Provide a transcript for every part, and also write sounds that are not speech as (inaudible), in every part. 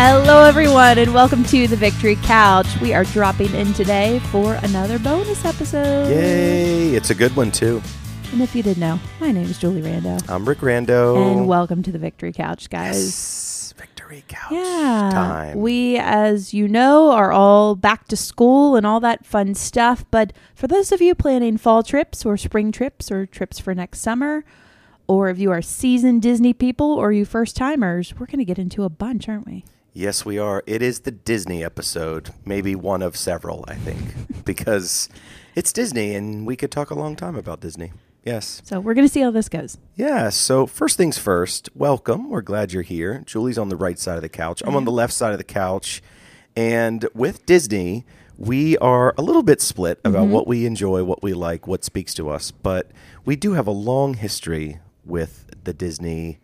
Hello, everyone, and welcome to the Victory Couch. We are dropping in today for another bonus episode. Yay! It's a good one too. And if you didn't know, my name is Julie Rando. I'm Rick Rando. And welcome to the Victory Couch, guys. Yes, victory couch Yeah. time. We, as you know, are all back to school and all that fun stuff. But for those of you planning fall trips or spring trips or trips for next summer, or if you are seasoned Disney people or you first timers, we're going to get into a bunch, aren't we? Yes, we are. It is the Disney episode, maybe one of several, I think, (laughs) because it's Disney, and we could talk a long time about Disney. Yes. So we're going to see how this goes. Yeah. So first things first. Welcome. We're glad you're here. Julie's on the right side of the couch. I'm on the left side of the couch, and with Disney. We are a little bit split about mm-hmm. what we enjoy, what we like, what speaks to us, but we do have a long history with the Disney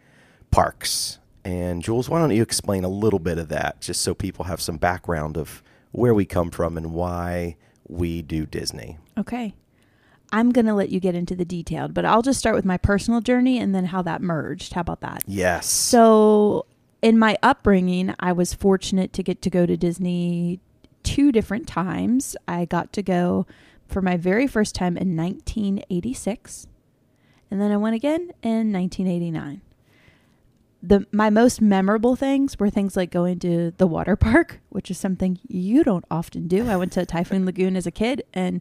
parks. And Jules, why don't you explain a little bit of that just so people have some background of where we come from and why we do Disney? Okay. I'm going to let you get into the detailed, but I'll just start with my personal journey and then how that merged. How about that? Yes. So, in my upbringing, I was fortunate to get to go to Disney two different times. I got to go for my very first time in 1986, and then I went again in 1989. The my most memorable things were things like going to the water (laughs) park, which is something you don't often do. I went to Typhoon (laughs) Lagoon as a kid and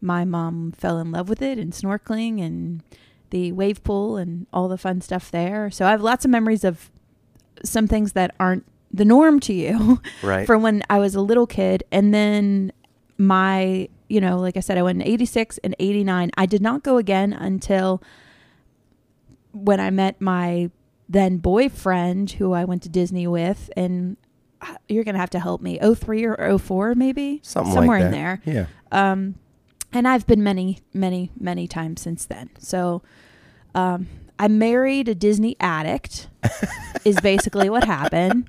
my mom fell in love with it and snorkeling and the wave pool and all the fun stuff there. So I have lots of memories of some things that aren't the norm to you (laughs) right. from when I was a little kid. And then my, you know, like I said, I went in 86 and 89. I did not go again until when I met my then boyfriend who I went to Disney with. And uh, you're going to have to help me. 03 or 04, maybe? Something Somewhere like in there. Yeah. Um, and I've been many, many, many times since then. So, um, I married a Disney addict, (laughs) is basically what happened.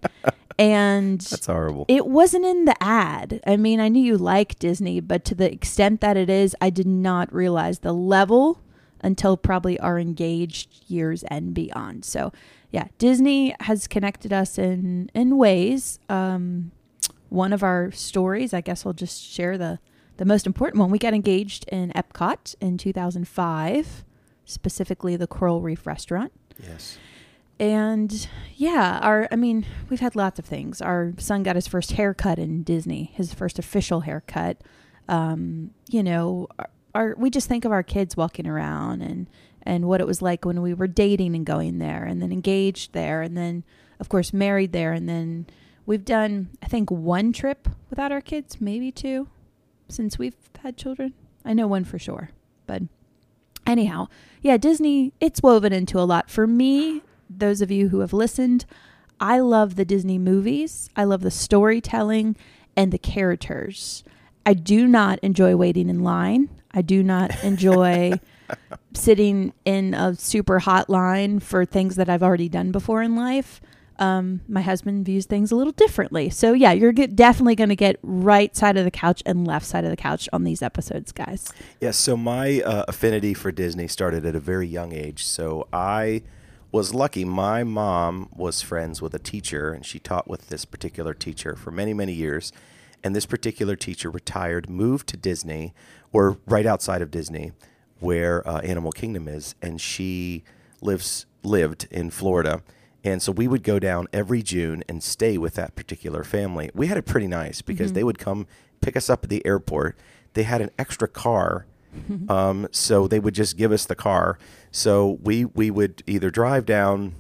And That's horrible. it wasn't in the ad. I mean, I knew you like Disney, but to the extent that it is, I did not realize the level until probably our engaged years and beyond. So, yeah, Disney has connected us in in ways. Um, one of our stories, I guess, I'll just share the the most important one. We got engaged in Epcot in 2005, specifically the Coral Reef restaurant. yes. And yeah, our I mean, we've had lots of things. Our son got his first haircut in Disney, his first official haircut. Um, you know, our, our we just think of our kids walking around and and what it was like when we were dating and going there and then engaged there and then of course married there and then we've done I think one trip without our kids, maybe two since we've had children. I know one for sure. But anyhow, yeah, Disney, it's woven into a lot. For me, those of you who have listened, I love the Disney movies. I love the storytelling and the characters. I do not enjoy waiting in line. I do not enjoy (laughs) sitting in a super hot line for things that I've already done before in life. Um, my husband views things a little differently. So, yeah, you're get, definitely going to get right side of the couch and left side of the couch on these episodes, guys. Yes, so my uh, affinity for Disney started at a very young age. So I was lucky. My mom was friends with a teacher, and she taught with this particular teacher for many, many years. And this particular teacher retired, moved to Disney, or right outside of Disney, where uh, Animal Kingdom is, and she lives lived in Florida. And so we would go down every June and stay with that particular family. We had it pretty nice because they would come pick us up at the airport. They had an extra car um, so they would just give us the car. So we we would either drive down.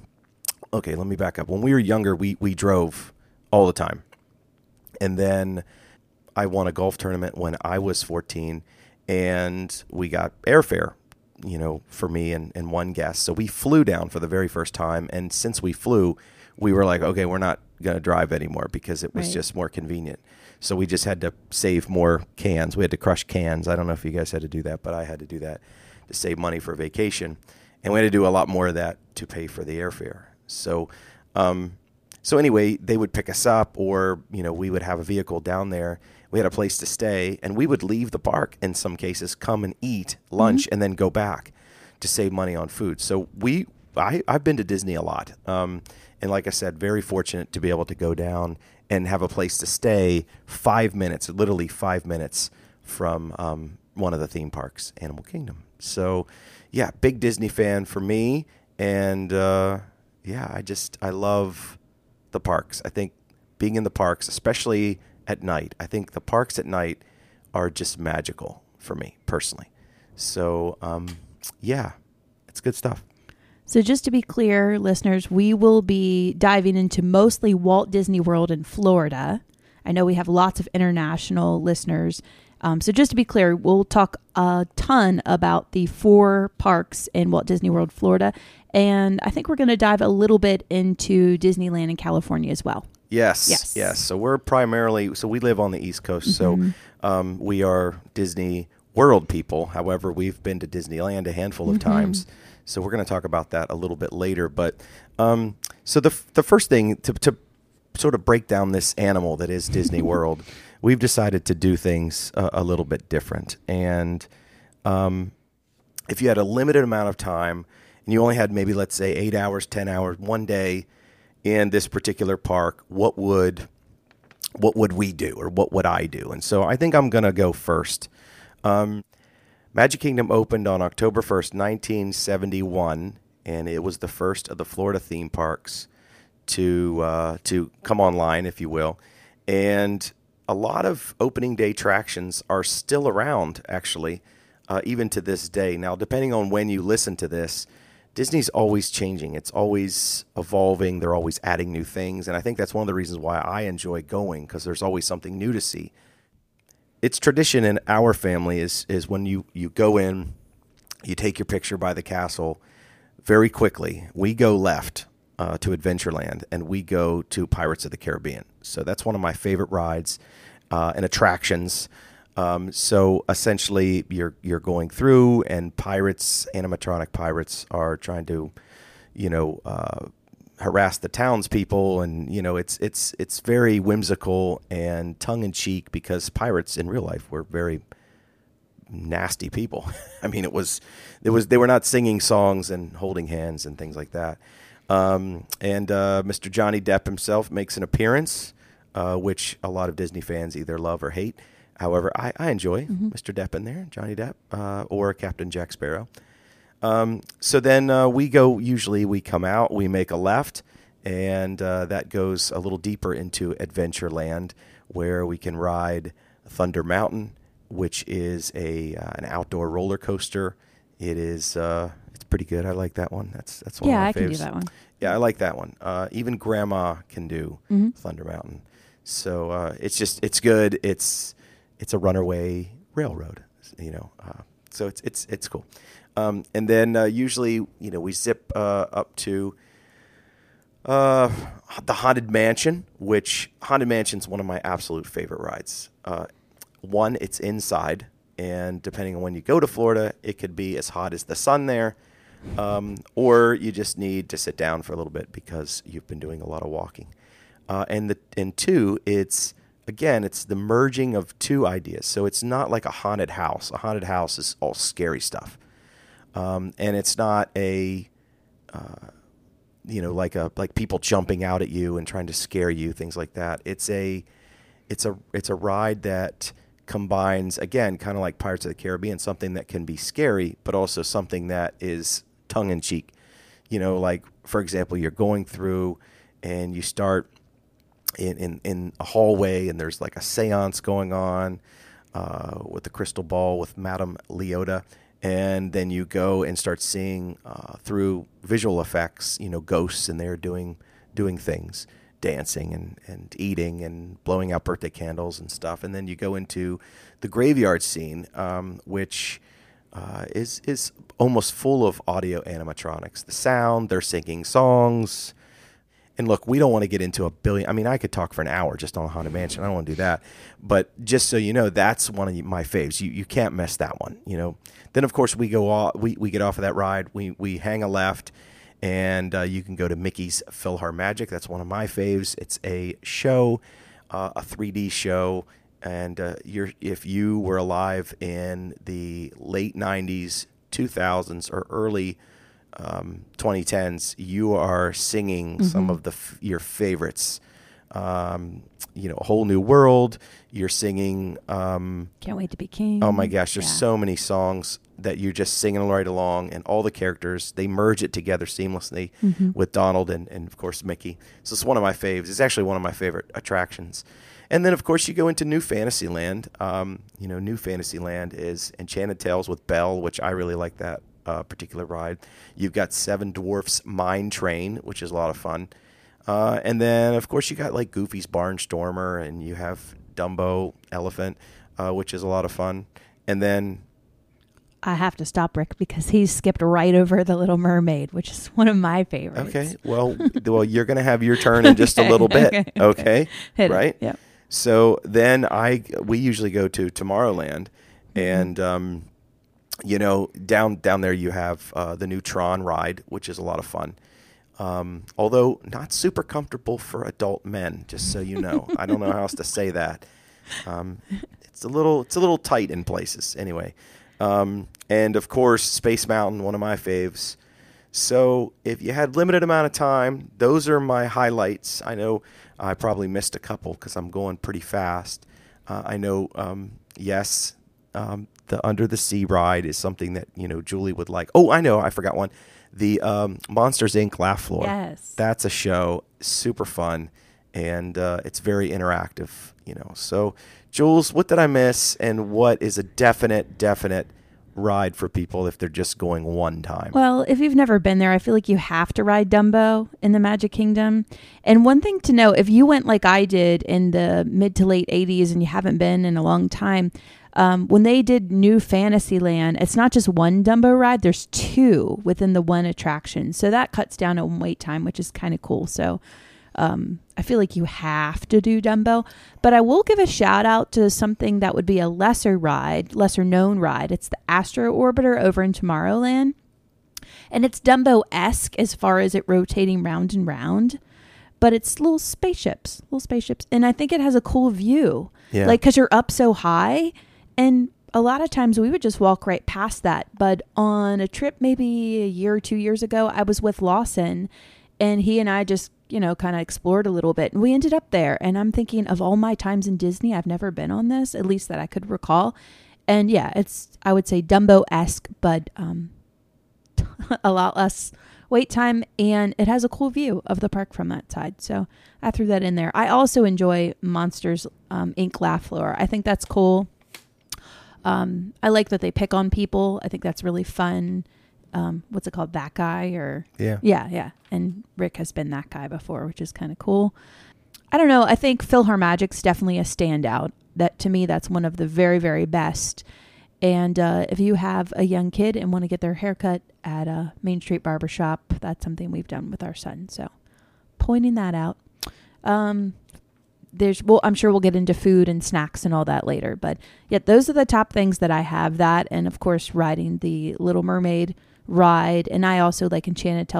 Okay, let me back up. When we were younger, we we drove all the time, and then I won a golf tournament when I was 14, and we got airfare, you know, for me and, and one guest. So we flew down for the very first time, and since we flew, we were like, okay, we're not going to drive anymore because it was Right. just more convenient. So we just had to save more cans. We had to crush cans. I don't know if you guys had to do that, but I had to do that to save money for vacation, and we had to do a lot more of that to pay for the airfare. So, um, so anyway, they would pick us up, or you know, we would have a vehicle down there. We had a place to stay, and we would leave the park in some cases, come and eat lunch, and then go back to save money on food. So we, I, I've been to Disney a lot, um, And like I said, very fortunate to be able to go down and have a place to stay five minutes, literally five minutes from um, one of the theme parks, Animal Kingdom. So, yeah, big Disney fan for me. And uh, yeah, I just, I love the parks. I think being in the parks, especially at night, I think the parks at night are just magical for me personally. So, um, yeah, it's good stuff. So, just to be clear, listeners, we will be diving into mostly Walt Disney World in Florida. I know we have lots of international listeners. Um, so, just to be clear, we'll talk a ton about the four parks in Walt Disney World, Florida. And I think we're going to dive a little bit into Disneyland in California as well. Yes, Yes. yes. So we're primarily so we live on the East Coast, Mm-hmm. so um, we are Disney World people. However, we've been to Disneyland a handful of Mm-hmm. times, so we're going to talk about that a little bit later. But um, so the the first thing to to sort of break down this animal that is Disney (laughs) World, we've decided to do things a, a little bit different, and um, if you had a limited amount of time and you only had maybe let's say eight hours, ten hours, one day in this particular park, what would what would we do or what would I do? And so I think I'm gonna go first. Um, Magic Kingdom opened on October 1st, 1971, and it was the first of the Florida theme parks to uh, to come online, if you will. And a lot of opening day attractions are still around, actually, uh, even to this day. Now, depending on when you listen to this, Disney's always changing. It's always evolving. They're always adding new things, and I think that's one of the reasons why I enjoy going because there's always something new to see. It's tradition in our family is is when you you go in, you take your picture by the castle. Very quickly, we go left uh, to Adventureland and we go to Pirates of the Caribbean. So that's one of my favorite rides uh, and attractions. Um, so essentially, you're you're going through, and pirates, animatronic pirates, are trying to, you know, uh, harass the townspeople, and you know, it's it's it's very whimsical and tongue in cheek because pirates in real life were very nasty people. (laughs) I mean, it was it was they were not singing songs and holding hands and things like that. Um, and uh, Mr. Johnny Depp himself makes an appearance, uh, which a lot of Disney fans either love or hate. However, I, I enjoy Mr. Depp in there, Johnny Depp, uh, or Captain Jack Sparrow. Um, so then uh, we go. Usually, we come out, we make a left, and uh, that goes a little deeper into Adventureland, where we can ride Thunder Mountain, which is a uh, an outdoor roller coaster. It is uh, it's pretty good. I like that one. That's that's one Yeah, of my I can do that one. Yeah, I like that one. Uh, even Grandma can do Mm-hmm. Thunder Mountain. So uh, it's just it's good. It's it's a runaway railroad, you know. Uh, so it's it's it's cool. Um, and then uh, usually, you know, we zip uh, up to uh, the Haunted Mansion, which Haunted Mansion's one of my absolute favorite rides. Uh, one, it's inside, and depending on when you go to Florida, it could be as hot as the sun there, um, or you just need to sit down for a little bit because you've been doing a lot of walking. Uh, and the and two, it's again, it's the merging of two ideas. So it's not like a haunted house. A haunted house is all scary stuff, um, and it's not a uh, you know like a like people jumping out at you and trying to scare you, things like that. It's a it's a it's a ride that combines again kind of like Pirates of the Caribbean, something that can be scary, but also something that is tongue in cheek. You know, like for example, you're going through and you start in, in, in a hallway and there's like a seance going on uh, with the crystal ball with Madame Leota. And then you go and start seeing uh, through visual effects, you know, ghosts and they're doing doing things, dancing and, and eating and blowing out birthday candles and stuff. And then you go into the graveyard scene, um, which uh, is is almost full of audio animatronics. The sound, they're singing songs. And look, we don't want to get into a billion. I mean, I could talk for an hour just on Haunted Mansion. I don't want to do that. But just so you know, that's one of my faves. You you can't miss that one. You know. Then of course we go off. We, we get off of that ride. We we hang a left, and uh, you can go to Mickey's PhilharMagic. That's one of my faves. It's a show, uh, a 3D show, and uh, you're if you were alive in the late '90s, 2000s, or early um, 2010s, you are singing some Mm-hmm. of the f- your favorites. Um, you know, a whole new world. You're singing. Um, Can't wait to be king. oh my gosh, there's Yeah. so many songs that you're just singing right along, and all the characters they merge it together seamlessly Mm-hmm. with Donald and, and of course Mickey. So it's one of my faves. It's actually one of my favorite attractions. And then of course you go into New Fantasyland. Um, you know, New Fantasyland is Enchanted Tales with Belle, which I really like that uh, particular ride. You've got Seven Dwarfs Mine Train, which is a lot of fun. Uh, and then of course you got like Goofy's Barnstormer, and you have Dumbo Elephant, uh, which is a lot of fun. And then I have to stop Rick because he skipped right over the Little Mermaid, which is one of my favorites. Okay. (laughs) Well, well, you're going to have your turn in just a little bit. okay, Okay. okay. It. right. Yep. So then I we usually go to Tomorrowland, Mm-hmm. and um, you know down down there you have uh, the new Tron ride, which is a lot of fun. Um, although not super comfortable for adult men, just so you know. I don't know how else to say that. Um, it's a little it's a little tight in places anyway. Um, and of course, Space Mountain, one of my faves. So if you had limited amount of time, those are my highlights. I know I probably missed a couple because I'm going pretty fast. Uh, I know, um, yes, um, the Under the Sea ride is something that you know Julie would like. Oh, I know, I forgot one. The um, Monsters Inc. Laugh Floor. Yes. that's a show, super fun, and uh, it's very interactive. You know, so Jules, what did I miss, and what is a definite, definite ride for people if they're just going one time? Well, if you've never been there, I feel like you have to ride Dumbo in the Magic Kingdom. And one thing to know if you went like I did in the mid to late 80s and you haven't been in a long time, um, when they did New Fantasyland, it's not just one Dumbo ride, there's two within the one attraction. So that cuts down on wait time, which is kind of cool. So um, I feel like you have to do Dumbo, but I will give a shout out to something that would be a lesser ride, lesser known ride. It's the Astro Orbiter over in Tomorrowland. And it's Dumbo esque as far as it rotating round and round, but it's little spaceships, little spaceships. And I think it has a cool view. Yeah. Like, because you're up so high. And a lot of times we would just walk right past that. But on a trip maybe a year or two years ago, I was with Lawson and he and I just, you know, kind of explored a little bit. And we ended up there. And I'm thinking of all my times in Disney, I've never been on this, at least that I could recall. And yeah, it's, I would say Dumbo esque, but um, (laughs) a lot less wait time and it has a cool view of the park from that side. So I threw that in there. I also enjoy Monsters um, Inc. Laugh Floor. I think that's cool. Um, I like that they pick on people. I think that's really fun. Um, what's it called? That guy or yeah. yeah, yeah. And Rick has been that guy before, which is kind of cool. I don't know. I think PhilharMagic's definitely a standout. That to me, that's one of the very, very best. And uh, if you have a young kid and want to get their haircut at a Main Street barbershop, that's something we've done with our son. So, pointing that out. Um, there's well, I'm sure we'll get into food and snacks and all that later. But yeah, those are the top things that I have. That and of course riding the Little Mermaid ride, and I also like Enchanted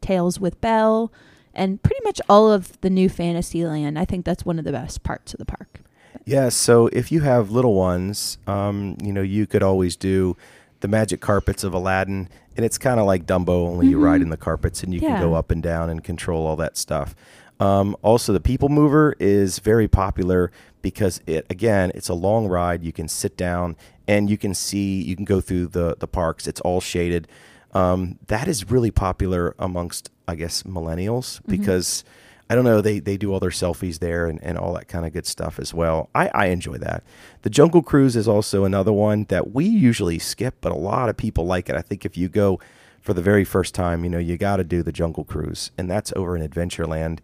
Tales with Belle, and pretty much all of the new Fantasyland. I think that's one of the best parts of the park. Yeah, so if you have little ones, um, you know, you could always do the magic carpets of Aladdin, and it's kind of like Dumbo, only you ride in the carpets and you can go Mm-hmm. Up and down and control all that stuff. Um, also, the People Mover is very popular because it again, it's a long ride. You can sit down and you can see, you can go through the the parks. It's all shaded. Um, that is really popular amongst, I guess, millennials because. I don't know. They they do all their selfies there and, and all that kind of good stuff as well. I, I enjoy that. The Jungle Cruise is also another one that we usually skip, but a lot of people like it. I think if you go for the very first time, you know, you got to do the Jungle Cruise, and that's over in Adventureland.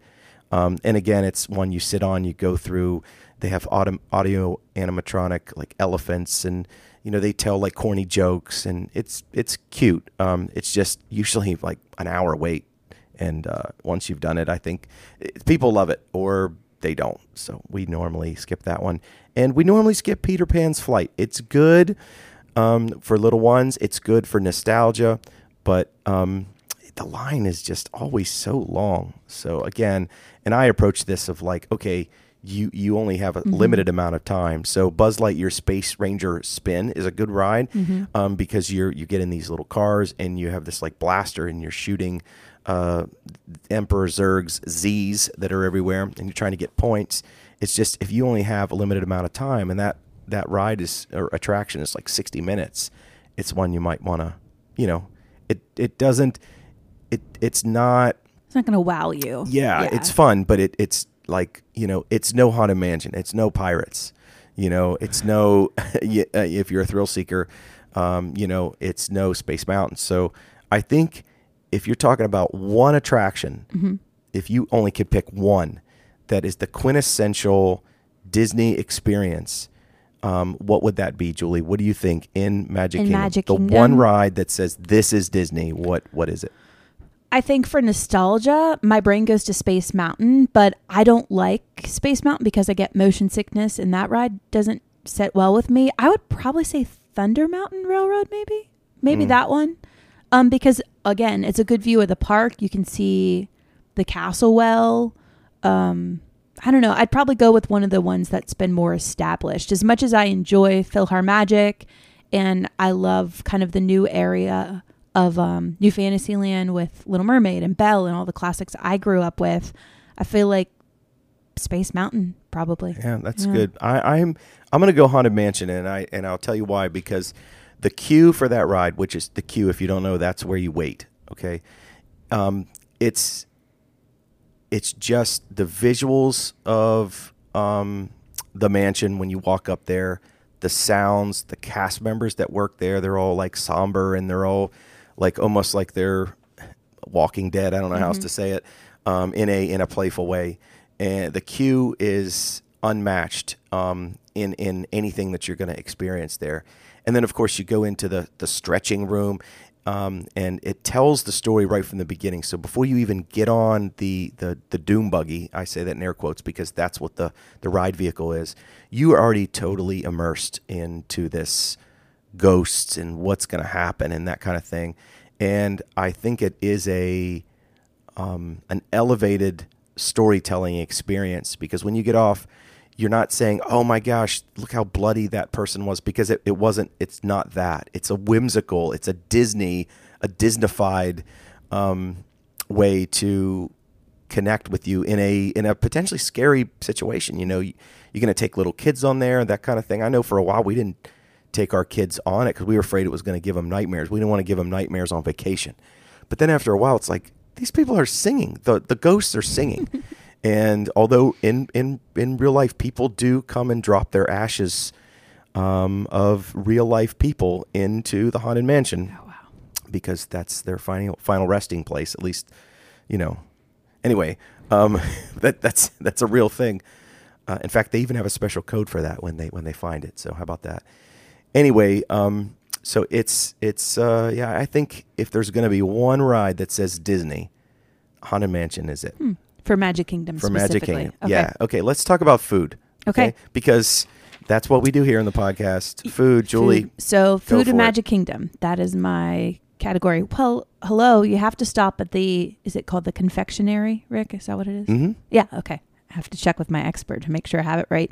Um, and again, it's one you sit on, you go through. They have audio, audio animatronic like elephants, and you know they tell like corny jokes, and it's it's cute. Um, it's just usually like an hour wait and uh, once you've done it, I think it, people love it or they don't. So we normally skip that one, and we normally skip Peter Pan's flight. It's good um, for little ones. It's good for nostalgia, but um, the line is just always so long. So again, and I approach this of like, okay, you you only have a limited amount of time. So Buzz Lightyear Space Ranger Spin is a good ride um, because you're you get in these little cars and you have this like blaster and you're shooting uh, Emperor Zurg's Z's that are everywhere and you're trying to get points. It's just if you only have a limited amount of time and that that ride is or attraction is like 60 minutes, it's one you might want to, you know, it it doesn't it it's not It's not going to wow you. yeah, it's fun, but it it's like you know, it's no haunted mansion, it's no pirates, you know, it's no (laughs) uh, if you're a thrill seeker, um, you know, it's no Space Mountain. So I think if you're talking about one attraction, if you only could pick one that is the quintessential Disney experience. Um, what would that be, Julie? What do you think in Magic In Kingdom? Magic the Kingdom? one ride that says this is Disney. What what is it? I think for nostalgia, my brain goes to Space Mountain, but I don't like Space Mountain because I get motion sickness and that ride doesn't sit well with me. I would probably say Thunder Mountain Railroad maybe. Maybe that one. Um because again, it's a good view of the park. You can see the castle well. Um I don't know. I'd probably go with one of the ones that's been more established. As much as I enjoy PhilharMagic and I love kind of the new area of um, New Fantasyland with Little Mermaid and Belle and all the classics I grew up with, I feel like Space Mountain probably. Yeah, that's Yeah. good. I, I'm I'm gonna go haunted mansion, and I and I'll tell you why because the queue for that ride, which is the queue, if you don't know, that's where you wait. Okay, um, it's it's just the visuals of um, the mansion when you walk up there, the sounds, the cast members that work there, they're all like somber and they're all like almost like they're Walking Dead. I don't know how else to say it um, in a in a playful way. And the queue is unmatched um, in in anything that you're going to experience there. And then of course you go into the the stretching room. Um, and it tells the story right from the beginning. So before you even get on the, the, the doom buggy, I say that in air quotes because that's what the, the ride vehicle is. You are already totally immersed into this ghosts and what's going to happen and that kind of thing. And I think it is a um, an elevated storytelling experience because when you get off, you're not saying, "Oh my gosh, look how bloody that person was," because it, it wasn't. It's not that. It's a whimsical. It's a Disney, a Disneyfied um, way to connect with you in a in a potentially scary situation. You know, you, you're going to take little kids on there, and that kind of thing. I know for a while we didn't take our kids on it because we were afraid it was going to give them nightmares. We didn't want to give them nightmares on vacation. But then after a while, it's like these people are singing. the The ghosts are singing. (laughs) and although in in in real life, people do come and drop their ashes um, of real life people into the haunted mansion Oh, wow. because that's their final final resting place. At least, you know. Anyway, um, (laughs) that that's that's a real thing. Uh, in fact, they even have a special code for that when they when they find it. So how about that? Anyway, um, so it's it's uh, yeah. I think if there's going to be one ride that says Disney, Haunted Mansion is it For Magic Kingdom for Magic. Kingdom? Okay. Yeah. Okay. Let's talk about food. Okay. Because that's what we do here in the podcast. Food, Julie. Food. So, food for in it. Magic Kingdom. That is my category. Well, hello. You have to stop at the. Is it called the confectionery, Rick? Is that what it is? Mm-hmm. Yeah. Okay. I have to check with my expert to make sure I have it right.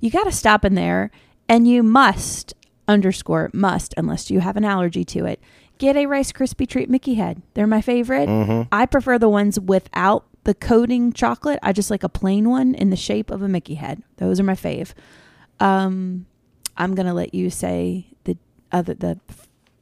You got to stop in there, and you must underscore must unless you have an allergy to it. Get a Rice Krispie treat Mickey head. They're my favorite. Mm-hmm. I prefer the ones without the coating chocolate. I just like a plain one in the shape of a Mickey head. Those are my fave. Um, I'm gonna let you say the other the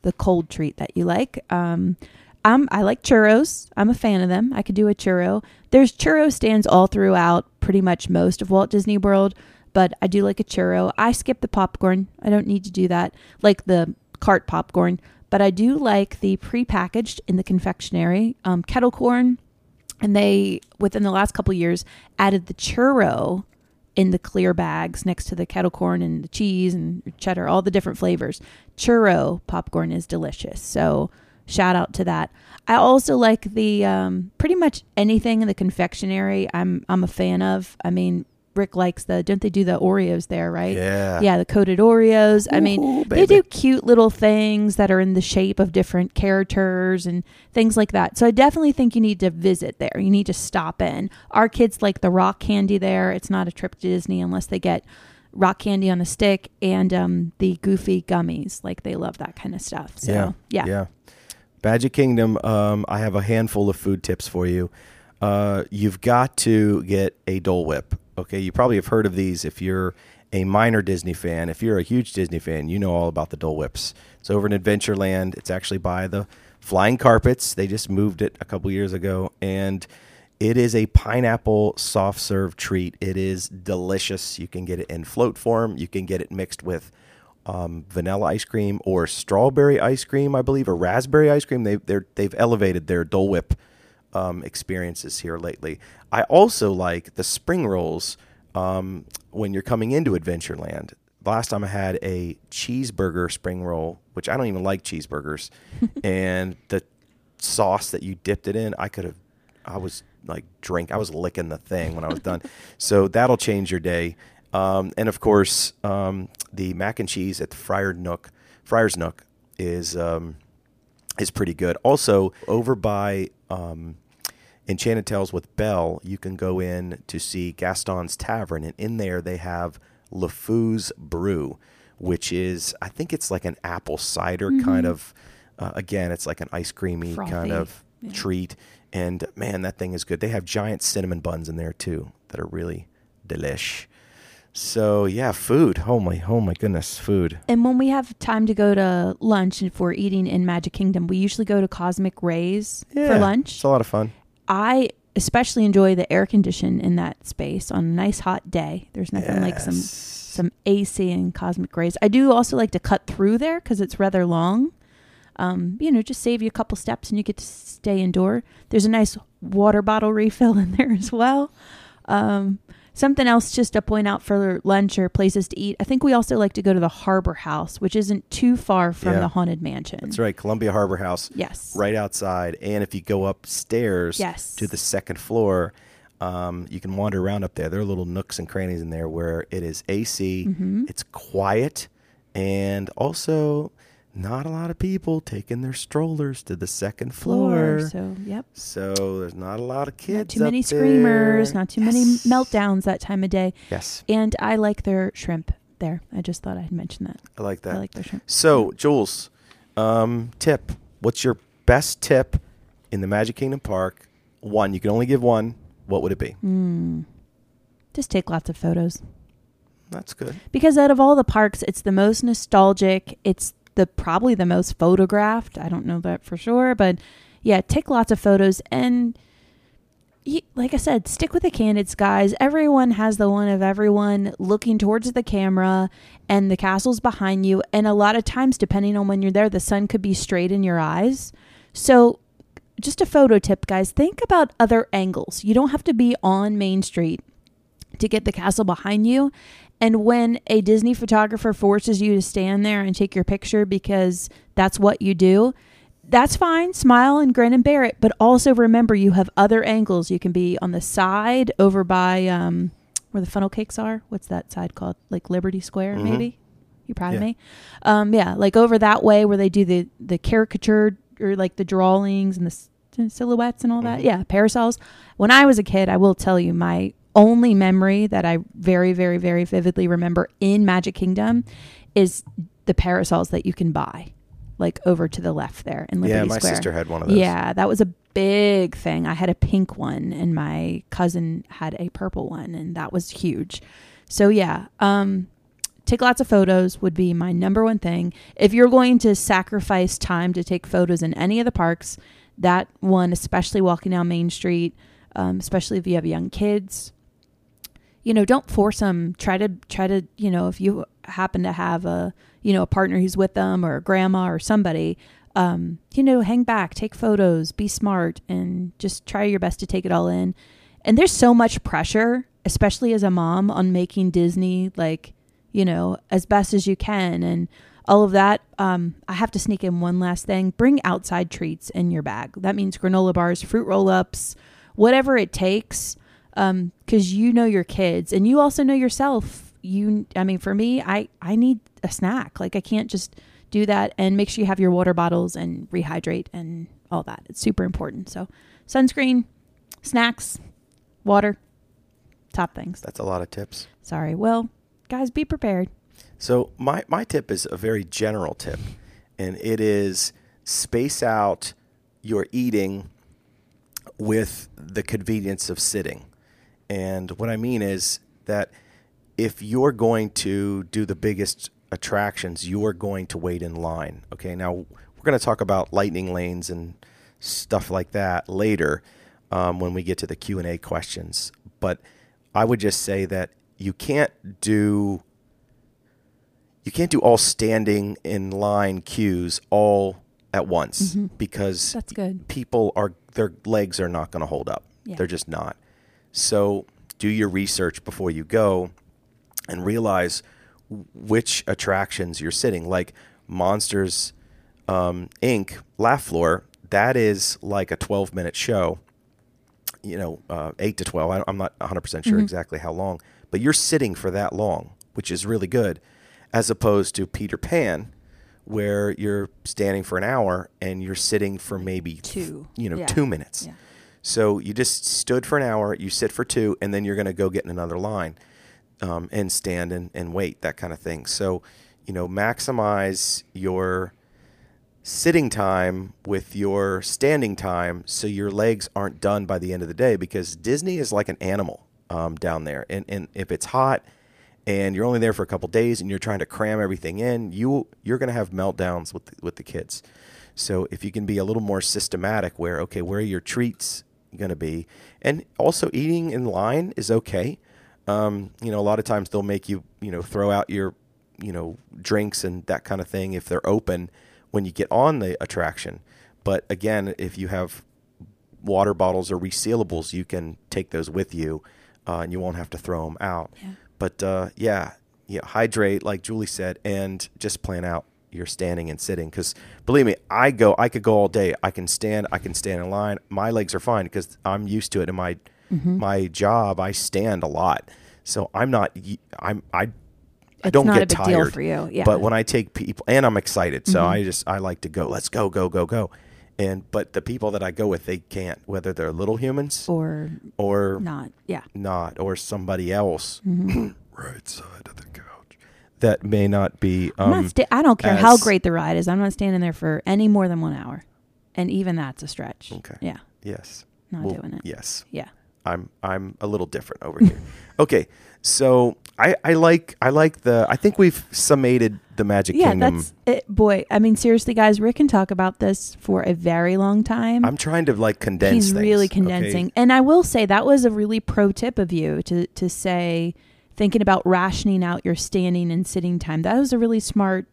the cold treat that you like. Um, I'm I like churros. I'm a fan of them. I could do a churro. There's churro stands all throughout pretty much most of Walt Disney World, but I do like a churro. I skip the popcorn. I don't need to do that. Like the cart popcorn, but I do like the prepackaged in the confectionery um, kettle corn. And they within the last couple years added the churro in the clear bags next to the kettle corn and the cheese and cheddar, all the different flavors. Churro popcorn is delicious. So shout out to that. I also like the um, pretty much anything in the confectionery. I'm I'm a fan of. I mean, Rick likes the. Don't they do the Oreos there? Right. Yeah. Yeah, the coated Oreos. I mean, Ooh, they do cute little things that are in the shape of different characters and things like that. So I definitely think you need to visit there. You need to stop in. Our kids like the rock candy there. It's not a trip to Disney unless they get rock candy on a stick and um, the goofy gummies. Like they love that kind of stuff. So yeah, yeah. yeah. Magic Kingdom. Um, I have a handful of food tips for you. Uh, you've got to get a Dole Whip. Okay, you probably have heard of these if you're a minor Disney fan. If you're a huge Disney fan, you know all about the Dole Whips. It's over in Adventureland. It's actually by the Flying Carpets. They just moved it a couple years ago, and it is a pineapple soft serve treat. It is delicious. You can get it in float form. You can get it mixed with um, vanilla ice cream or strawberry ice cream, I believe, or raspberry ice cream. They they've elevated their Dole Whip um, experiences here lately. I also like the spring rolls um, when you're coming into Adventureland. Last time I had a cheeseburger spring roll, which I don't even like cheeseburgers, (laughs) and the sauce that you dipped it in, I could have, I was like drink, I was licking the thing when I was done. (laughs) so that'll change your day. Um, and of course, um, the mac and cheese at the Friar Nook, Friar's Nook is um, is pretty good. Also, over by um, Enchanted Tales with Belle, you can go in to see Gaston's Tavern, and in there they have LeFou's Brew, which is I think it's like an apple cider kind of. Uh, again, it's like an ice creamy kind of yeah. treat, and man, that thing is good. They have giant cinnamon buns in there too that are really delish. So yeah, food. Oh my, oh my goodness, food. And when we have time to go to lunch, if we're eating in Magic Kingdom, we usually go to Cosmic Rays Yeah, for lunch. It's a lot of fun. I especially enjoy the air condition in that space on a nice hot day. There's nothing like some some AC and cosmic rays. I do also like to cut through there because it's rather long. Um, you know, just save you a couple steps and you get to stay indoor. There's a nice water bottle refill (laughs) in there as well. Um, something else just to point out for lunch or places to eat. I think we also like to go to the Harbor House, which isn't too far from Yeah. the Haunted Mansion. That's right, Columbia Harbor House, Yes. right outside. And if you go upstairs Yes. to the second floor, um, you can wander around up there. There are little nooks and crannies in there where it is AC. Mm-hmm. It's quiet, and also not a lot of people taking their strollers to the second floor. Floor. So, yep. So there's not a lot of kids. Not too many screamers, there. not too many meltdowns that time of day. Yes, And I like their shrimp there. I just thought I'd mention that. I like that. I like their shrimp. So, Jules, um, tip. What's your best tip in the Magic Kingdom Park? One. You can only give one. What would it be? Mm. Just take lots of photos. That's good. Because out of all the parks, it's the most nostalgic. It's the probably the most photographed. I don't know that for sure, but yeah, take lots of photos and like I said, stick with the candid skies. Everyone has the one of everyone looking towards the camera and the castle's behind you. And a lot of times, depending on when you're there, the sun could be straight in your eyes. So just a photo tip, guys. Think about other angles. You don't have to be on Main Street to get the castle behind you. And when a Disney photographer forces you to stand there and take your picture because that's what you do, that's fine. Smile and grin and bear it. But also remember, you have other angles. You can be on the side over by um, where the funnel cakes are. What's that side called? Like Liberty Square, Mhm. maybe? You proud of me? Um, yeah, like over that way where they do the, the caricature or like the drawings and the s- silhouettes and all that. Mhm. Yeah, parasols. When I was a kid, I will tell you my only memory that I very, very, very vividly remember in Magic Kingdom is the parasols that you can buy, like over to the left there in Liberty yeah, my Square. sister had one of those. Yeah, that was a big thing. I had a pink one and my cousin had a purple one and that was huge. So yeah, um take lots of photos would be my number one thing. If you're going to sacrifice time to take photos in any of the parks, that one especially walking down Main Street, um, especially if you have young kids, you know, don't force them. Try to try to, you know, if you happen to have a, you know, a partner who's with them or a grandma or somebody, um, you know, hang back, take photos, be smart, and just try your best to take it all in. And there's so much pressure, especially as a mom, on making Disney like, you know, as best as you can and all of that. Um, I have to sneak in one last thing. Bring outside treats in your bag. That means granola bars, fruit roll ups, whatever it takes. Um because you know your kids and you also know yourself. You i mean for me i i need a snack. Like i can't just do that and make sure you have your water bottles and rehydrate and all that. It's super important. So sunscreen snacks water top things. That's a lot of tips. sorry. Well guys be prepared. So my my tip is a very general tip, and it is space out your eating with the convenience of sitting. And what I mean is that if you're going to do the biggest attractions, you are going to wait in line. Okay, now we're going to talk about lightning lanes and stuff like that later um, when we get to the Q and A questions. But I would just say that you can't do you can't do all standing in line queues all at once because That's good. people are their legs are not going to hold up. Yeah. They're just not. So do your research before you go and realize which attractions you're sitting. Like Monsters um, Inc. Laugh Floor, that is like a 12 minute show. You know, uh, eight to 12. I, I'm not 100 percent sure exactly how long, but you're sitting for that long, which is really good, as opposed to Peter Pan, where you're standing for an hour and you're sitting for maybe Two. you know, Yeah. two minutes. Yeah. So you just stood for an hour, you sit for two, and then you're going to go get in another line um, and stand and, and wait, that kind of thing. So, you know, maximize your sitting time with your standing time so your legs aren't done by the end of the day because Disney is like an animal um, down there. And, and if it's hot and you're only there for a couple days and you're trying to cram everything in, you, you're going to have meltdowns with the, with the kids. So if you can be a little more systematic where, okay, where are your treats going to be? And also eating in line is okay. Um, you know, a lot of times they'll make you, you know, throw out your, you know, drinks and that kind of thing if they're open when you get on the attraction. But again, if you have water bottles or resealables, you can take those with you, uh, and you won't have to throw them out. Yeah. But uh, yeah, yeah, hydrate like Julie said, and just plan out your standing and sitting. Because believe me, I go, I could go all day. I can stand, I can stand in line. My legs are fine because I'm used to it. In my Mm-hmm. my job, I stand a lot, so I'm not. I'm I. I don't get a big deal tired for you, yeah. But when I take people, and I'm excited, so Mhm. I just I like to go. Let's go, go, go, go. And but the people that I go with, they can't. Whether they're little humans or or not yeah not, or somebody else Mm-hmm. (clears throat) right side of the that may not be. Um, not sta- I don't care how as- great the ride is. I'm not standing there for any more than one hour, and even that's a stretch. Okay. Yeah, yes. not Well, doing it. Yes. Yeah. I'm I'm a little different over here. (laughs) okay, so I I like I like the I think we've summated the Magic Yeah, Kingdom. that's it. Boy, I mean, seriously, guys, Rick can talk about this for a very long time. I'm trying to like condense. He's things, really okay? condensing. And I will say that was a really pro tip of you to to say thinking about rationing out your standing and sitting time. That was a really smart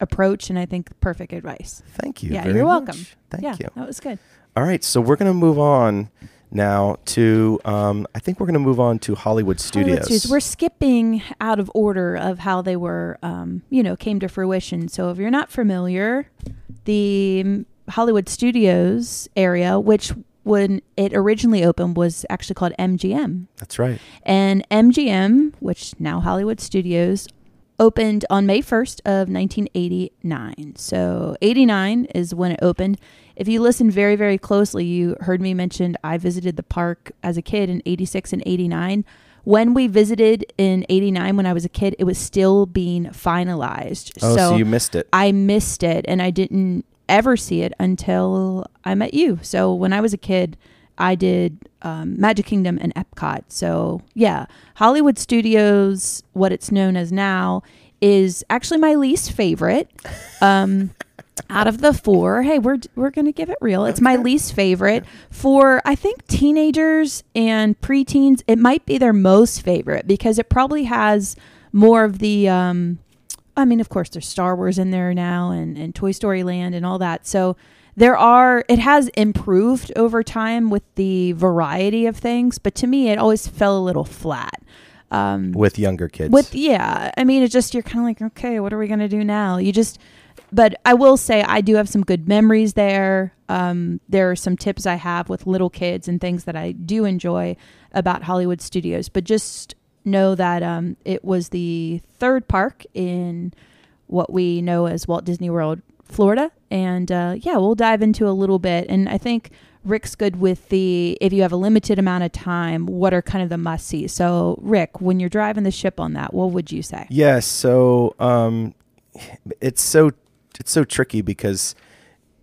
approach and I think perfect advice. Thank you. yeah, you're much. welcome. Thank yeah, you. That was good. All right, so we're gonna move on now to um, I think we're gonna move on to Hollywood Studios. Hollywood Studios. We're skipping out of order of how they were, um, you know, came to fruition. So if you're not familiar, the um, Hollywood Studios area, which when it originally opened was actually called MGM, That's right. and MGM, which now Hollywood Studios, opened on May 1st of 1989. So 89 is when it opened. If you listen very, very closely, you heard me mention I visited the park as a kid in 86 and 89. When we visited in 89 when I was a kid, it was still being finalized. Oh, so, you missed it. I missed it and I didn't ever see it until I met you. So when I was a kid, I did um, Magic Kingdom and Epcot. So yeah, Hollywood Studios, what it's known as now, is actually my least favorite. Um, (laughs) out of the four, hey, we're we're gonna give it real. It's my least favorite for I think teenagers and preteens. It might be their most favorite because it probably has more of the um, I mean, of course, there's Star Wars in there now and, and Toy Story Land and all that. So there are, it has improved over time with the variety of things, but to me, it always fell a little flat. Um, with younger kids. with, yeah, I mean, it's just, you're kind of like, okay, what are we going to do now? You just, but I will say I do have some good memories there. Um, there are some tips I have with little kids and things that I do enjoy about Hollywood Studios. But just know that um, it was the third park in what we know as Walt Disney World, Florida. And uh, yeah, we'll dive into a little bit. And I think Rick's good with the if you have a limited amount of time, what are kind of the must see. So, Rick, when you're driving the ship on that, what would you say? Yes. So um, it's so it's so tricky because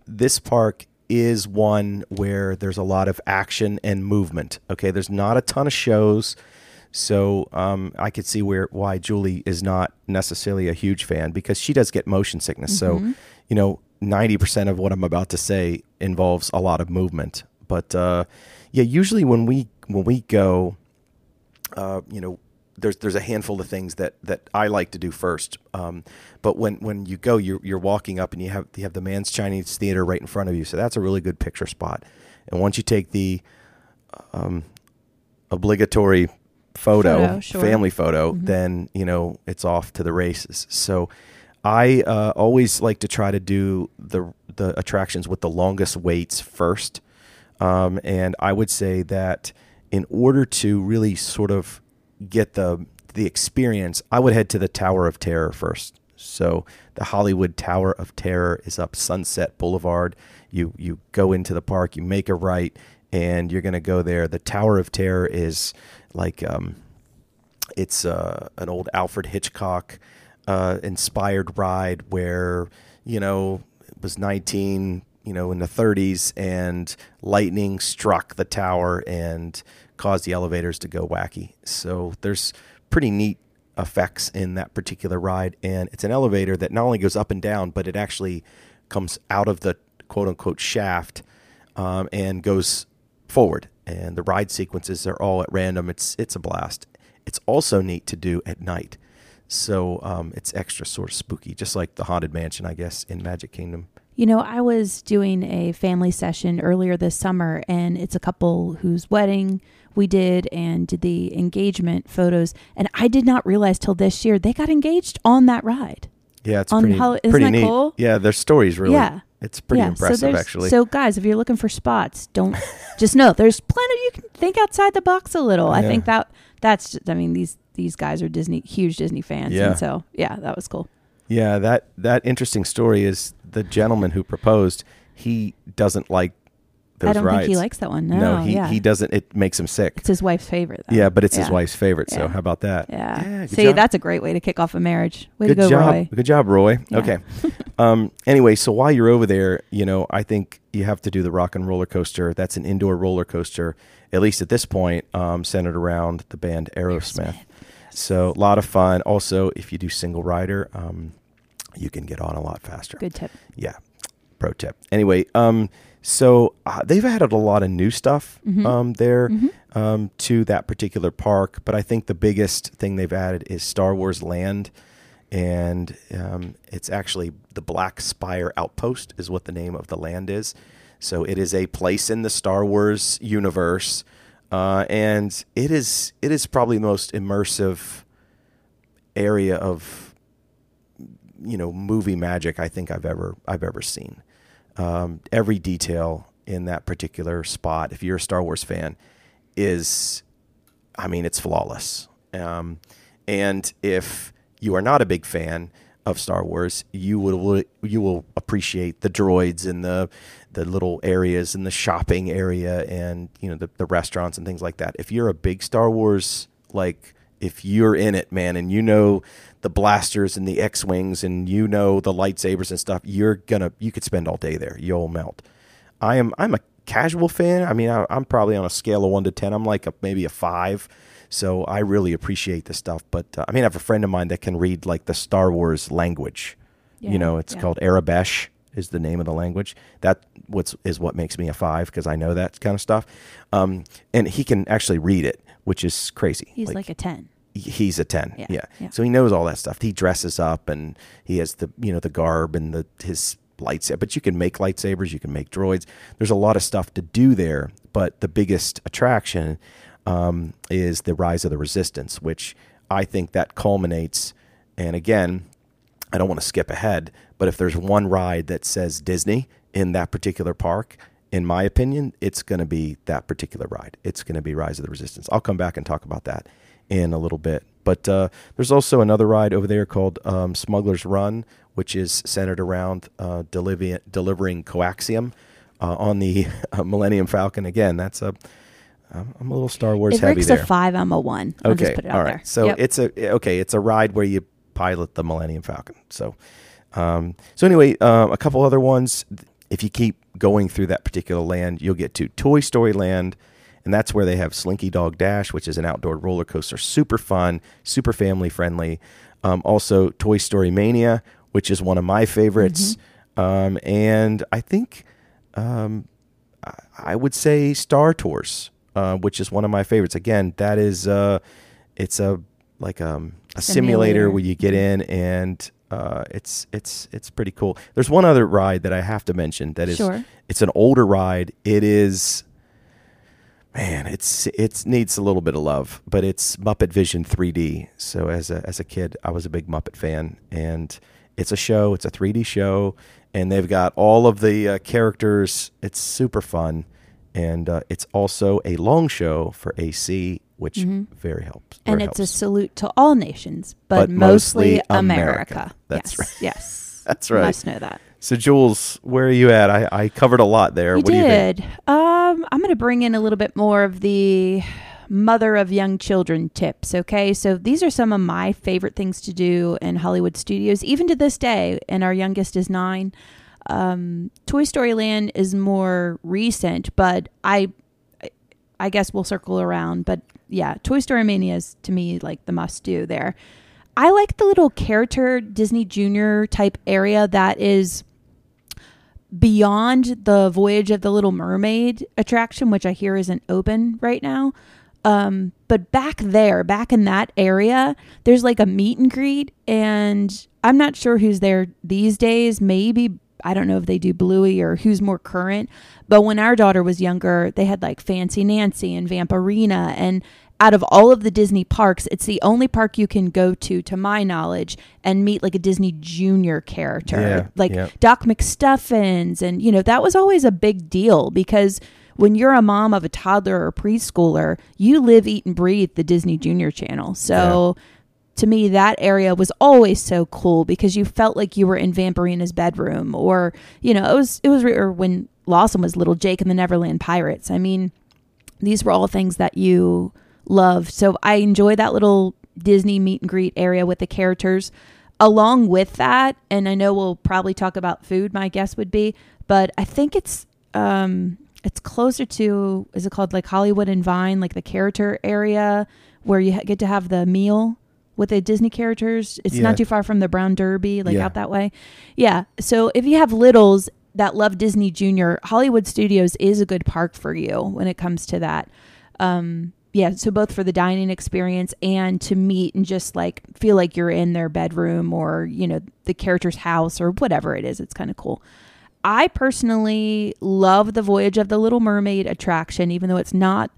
this park is one where there's a lot of action and movement. Okay, there's not a ton of shows. So um, I could see where why Julie is not necessarily a huge fan because she does get motion sickness. Mm-hmm. So you know, ninety percent of what I'm about to say involves a lot of movement. But uh, yeah, usually when we when we go, uh, you know, there's there's a handful of things that that I like to do first. Um, but when when you go, you're you're walking up and you have you have the man's Chinese Theater right in front of you, so that's a really good picture spot. And once you take the um, obligatory photo, Photo, sure. family photo, Mhm. then you know it's off to the races. So I uh, always like to try to do the the attractions with the longest waits first, um, and I would say that in order to really sort of get the the experience, I would head to the Tower of Terror first. So the Hollywood Tower of Terror is up Sunset Boulevard. You you go into the park, you make a right, and you're going to go there. The Tower of Terror is like um, it's uh, an old Alfred Hitchcock uh, inspired ride where you know it was 19 you know in the 30s and lightning struck the tower and caused the elevators to go wacky. So there's pretty neat effects in that particular ride and it's an elevator that not only goes up and down but it actually comes out of the quote unquote shaft um, and goes forward and the ride sequences are all at random it's it's a blast it's also neat to do at night so um, it's extra sort of spooky just like the haunted mansion i guess in magic kingdom You know, I was doing a family session earlier this summer, and it's a couple whose wedding we did and did the engagement photos. And I did not realize till this year they got engaged on that ride. yeah it's On pretty, Hol- isn't pretty that neat cool? yeah their stories really Yeah. It's pretty yeah, impressive so actually So, guys, if you're looking for spots, don't just know there's plenty. You can think outside the box a little. I think that that's. Just, I mean, these these guys are Disney huge Disney fans, Yeah. and so yeah, that was cool. Yeah, that that interesting story is the gentleman who proposed. He doesn't like those I don't rides. think he likes that one. No, he yeah. he doesn't. It makes him sick. It's his wife's favorite. Though. Yeah, but it's his wife's favorite. So Yeah. how about that? Yeah. Yeah, See, job. that's a great way to kick off a marriage. Way good to go, job. Roy. Good job, Roy. Yeah. Okay. (laughs) um, anyway, so while you're over there, you know, I think you have to do the rock and roller coaster. That's an indoor roller coaster, at least at this point, um, centered around the band Aerosmith. So a lot of fun. Also, if you do single rider, um, you can get on a lot faster. Good tip. Yeah. Pro tip. Anyway, um, so uh, they've added a lot of new stuff Mhm. um, there Mhm. um, to that particular park, but I think the biggest thing they've added is Star Wars Land, and um, it's actually the Black Spire Outpost is what the name of the land is. So it is a place in the Star Wars universe, uh, and it is it is probably the most immersive area of you know movie magic I think I've ever I've ever seen. Um, every detail in that particular spot, if you're a Star Wars fan, is I mean it's flawless. Um, and if you are not a big fan of Star Wars, you will you will appreciate the droids and the the little areas and the shopping area and you know the, the restaurants and things like that. If you're a big Star Wars like if you're in it, man, and you know the blasters and the X-wings and you know the lightsabers and stuff, you're gonna you could spend all day there. You'll melt. I am I'm a casual fan. I mean, I, I'm probably on a scale of one to ten. I'm like a, maybe a five. So I really appreciate this stuff. But uh, I mean, I have a friend of mine that can read like the Star Wars language. Yeah, you know, it's yeah. called Aurebesh is the name of the language. That what's is what makes me a five because I know that kind of stuff. Um, and he can actually read it, which is crazy. He's like, a ten. He- he's a 10 Yeah, yeah. yeah. so he knows all that stuff he dresses up and he has the you know the garb and the his lightsaber but you can make lightsabers you can make droids there's a lot of stuff to do there but the biggest attraction um, is the rise of the resistance which i think that culminates and again i don't want to skip ahead But if there's one ride that says Disney in that particular park, in my opinion, it's going to be that particular ride. It's going to be Rise of the Resistance. I'll come back and talk about that in a little bit. But uh, there's also another ride over there called um, Smuggler's Run, which is centered around uh, delivering, delivering coaxium uh, on the (laughs) uh, Millennium Falcon. Again, that's a I'm a little Star Wars If heavy Rick's there. a five, I'm a one. I'll okay, just put it all right. there. So Yep. it's a okay. It's a ride where you pilot the Millennium Falcon. So, um, so anyway, um, a couple other ones. If you keep going through that particular land, you'll get to Toy Story Land, and that's where they have Slinky Dog Dash, which is an outdoor roller coaster, super fun, super family friendly. Um, also, Toy Story Mania, which is one of my favorites, um, and I think um, I- I would say Star Tours, uh, which is one of my favorites. Again, that is uh, it's a like um, a simulator. Simulator. where you get in and uh, it's it's it's pretty cool. There's one other ride that I have to mention that is Sure. it's an older ride. It is man, it's it needs a little bit of love, but it's Muppet Vision 3D. So as a as a kid, I was a big Muppet fan, and it's a show. It's a 3D show, and they've got all of the uh, characters. It's super fun, and uh, it's also a long show for AC, which very helps. and very it's a salute to all nations, but, But mostly mostly America. America. That's yes, right. Yes, (laughs) That's right. Must know that. So Jules, where are you at? I, I covered a lot there. You what do you think? did. Um, I'm going to bring in a little bit more of the mother of young children tips. Okay, so these are some of my favorite things to do in Hollywood studios, even to this day. And our youngest is nine. Um, Toy Story Land is more recent, but I, I guess we'll circle around. But yeah, Toy Story Mania is to me like the must do there. I like the little character Disney Junior type area that is beyond the Voyage of the Little Mermaid attraction, which I hear isn't open right now. Um, but back there, back in that area, there's like a meet and greet, and I'm not sure who's there these days. Maybe I don't know if they do Bluey or who's more current. But when our daughter was younger, they had like Fancy Nancy and Vampirina, and out of all of the Disney parks, it's the only park you can go to, to my knowledge, and meet like a Disney Junior character, Yeah, like yeah. Doc McStuffins, and you know that was always a big deal because when you're a mom of a toddler or preschooler, you live, eat, and breathe the Disney Junior channel. So to me, that area was always so cool because you felt like you were in Vampirina's bedroom, or you know, it was it was or when Lawson was little Jake and the Neverland Pirates. I mean, these were all things that you loved. So I enjoy that little Disney meet and greet area with the characters. Along with that, and I know we'll probably talk about food, my guess would be, but I think it's um it's closer to is it called like Hollywood and Vine, like the character area where you get to have the meal with the Disney characters. It's Yeah. not too far from the Brown Derby, like Yeah. out that way. Yeah. So if you have littles that love Disney Junior, Hollywood Studios is a good park for you when it comes to that. Um, yeah, so both for the dining experience and to meet and just like feel like you're in their bedroom or, you know, the character's house or whatever it is. It's kind of cool. I personally love the Voyage of the Little Mermaid attraction, even though it's not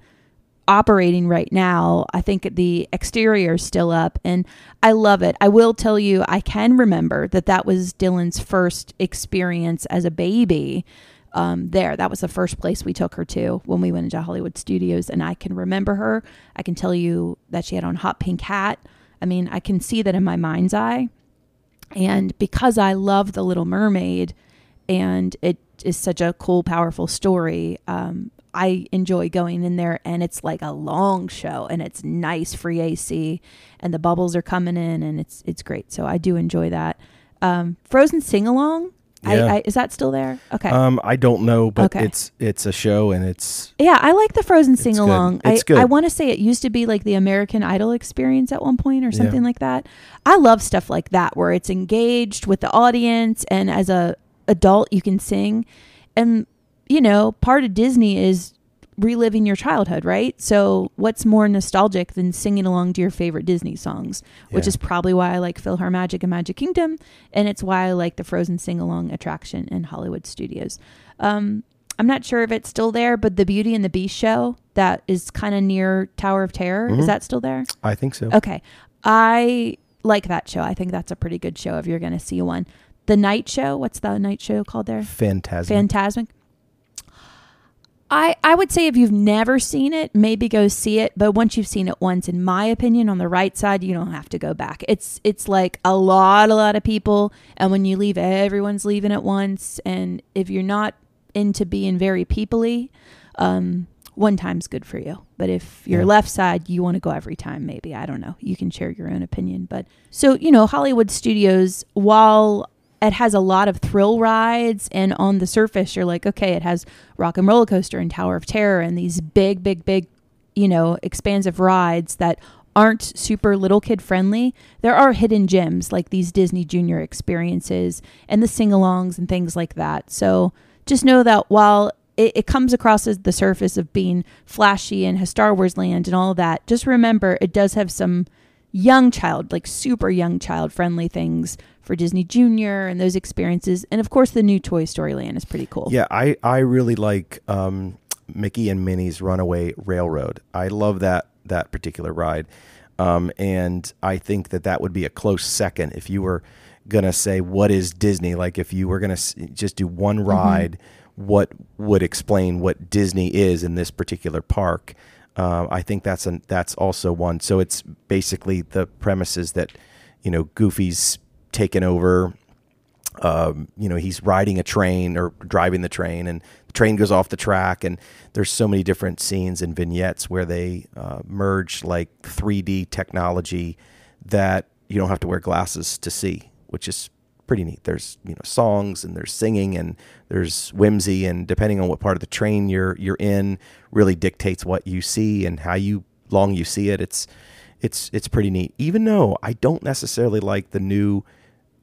operating right now. I think the exterior is still up and I love it. I will tell you, I can remember that that was Dylan's first experience as a baby. Um, there, that was the first place we took her to when we went into Hollywood Studios, and I can remember her. I can tell you that she had on hot pink hat. I mean, I can see that in my mind's eye. And because I love The Little Mermaid and it is such a cool, powerful story, um, I enjoy going in there and it's like a long show and it's nice free AC and the bubbles are coming in and it's it's great. So I do enjoy that. Um, Frozen sing along. Yeah. I, I, is that still there? Okay. Um, I don't know, but Okay. it's it's a show and it's yeah, I like the Frozen sing along. It's I, good. I want to say it used to be like the American Idol experience at one point or Yeah. something like that. I love stuff like that where it's engaged with the audience and as a adult you can sing. And you know, part of Disney is reliving your childhood, right? So what's more nostalgic than singing along to your favorite Disney songs? Which Yeah. is probably why I like PhilharMagic and Magic Kingdom, and it's why I like the Frozen sing along attraction in Hollywood Studios. Um, I'm not sure if it's still there, but the Beauty and the Beast show that is kind of near Tower of Terror Mhm. is that still there? I think so. Okay, I like that show. I think that's a pretty good show if you're going to see one. the night show. What's the night show called there? Fantastic. Fantasmic. I I would say if you've never seen it, maybe go see it. But once you've seen it once, in my opinion, on the right side, you don't have to go back. It's it's like a lot, a lot of people, and when you leave, everyone's leaving at once. And if you're not into being very peoply, um, one time's good for you. But if you're Yeah. left side, you want to go every time. Maybe I don't know. You can share your own opinion. But so you know, Hollywood Studios, while it has a lot of thrill rides and on the surface you're like okay it has rock and roller coaster and tower of terror and these big big big you know expansive rides that aren't super little kid friendly. There are hidden gems like these disney junior experiences and the sing-alongs and things like that. So just know that while it, it comes across as the surface of being flashy and has star wars land and all that just remember it does have some young child, like super young child friendly things for Disney Junior and those experiences. And of course, the new Toy Story Land is pretty cool. Yeah, I, I really like um, Mickey and Minnie's Runaway Railroad. I love that that particular ride, um, and I think that that would be a close second if you were gonna say what is Disney. Like if you were gonna s- just do one ride, what would explain what Disney is in this particular park? Uh, I think that's an that's also one. So it's basically the premises that you know Goofy's taken over um, you know, he's riding a train or driving the train, and the train goes off the track. And there's so many different scenes and vignettes where they uh, merge like 3D technology that you don't have to wear glasses to see, which is pretty neat. There's you know songs and there's singing and there's whimsy, and depending on what part of the train you're you're in, really dictates what you see and how you long you see it. It's it's it's pretty neat. Even though I don't necessarily like the new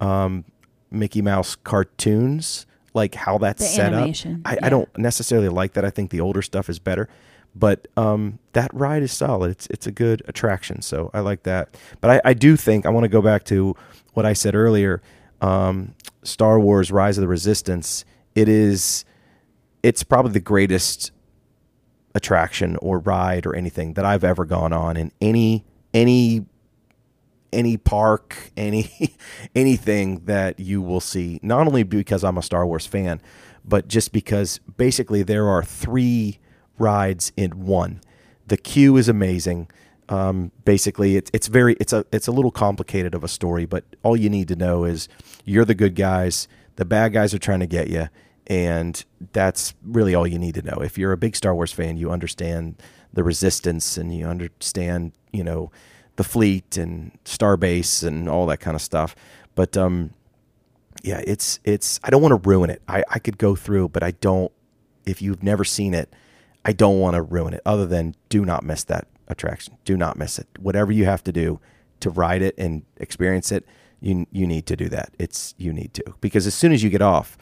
um, Mickey Mouse cartoons, like how that's The set animation, up. I, yeah. I don't necessarily like that. I think the older stuff is better, but um, that ride is solid. It's it's a good attraction, so I like that. But I, I do think I want to go back to what I said earlier. Um, Star Wars: Rise of the Resistance. It is. It's probably the greatest attraction or ride or anything that I've ever gone on in any any any park, (laughs) any anything that you will see. Not only because I'm a Star Wars fan, but just because basically there are three rides in one. The queue is amazing. Um, basically, it's it's very it's a it's a little complicated of a story, but all you need to know is you're the good guys. The bad guys are trying to get you, and that's really all you need to know. If you're a big Star Wars fan, you understand the resistance and you understand you know the fleet and starbase and all that kind of stuff. But um, yeah, it's it's. I don't want to ruin it. I I could go through, but I don't. If you've never seen it, I don't want to ruin it. Other than do not miss that attraction. Do not miss it. Whatever you have to do to ride it and experience it, you you need to do that. It's you need to because as soon as you get off,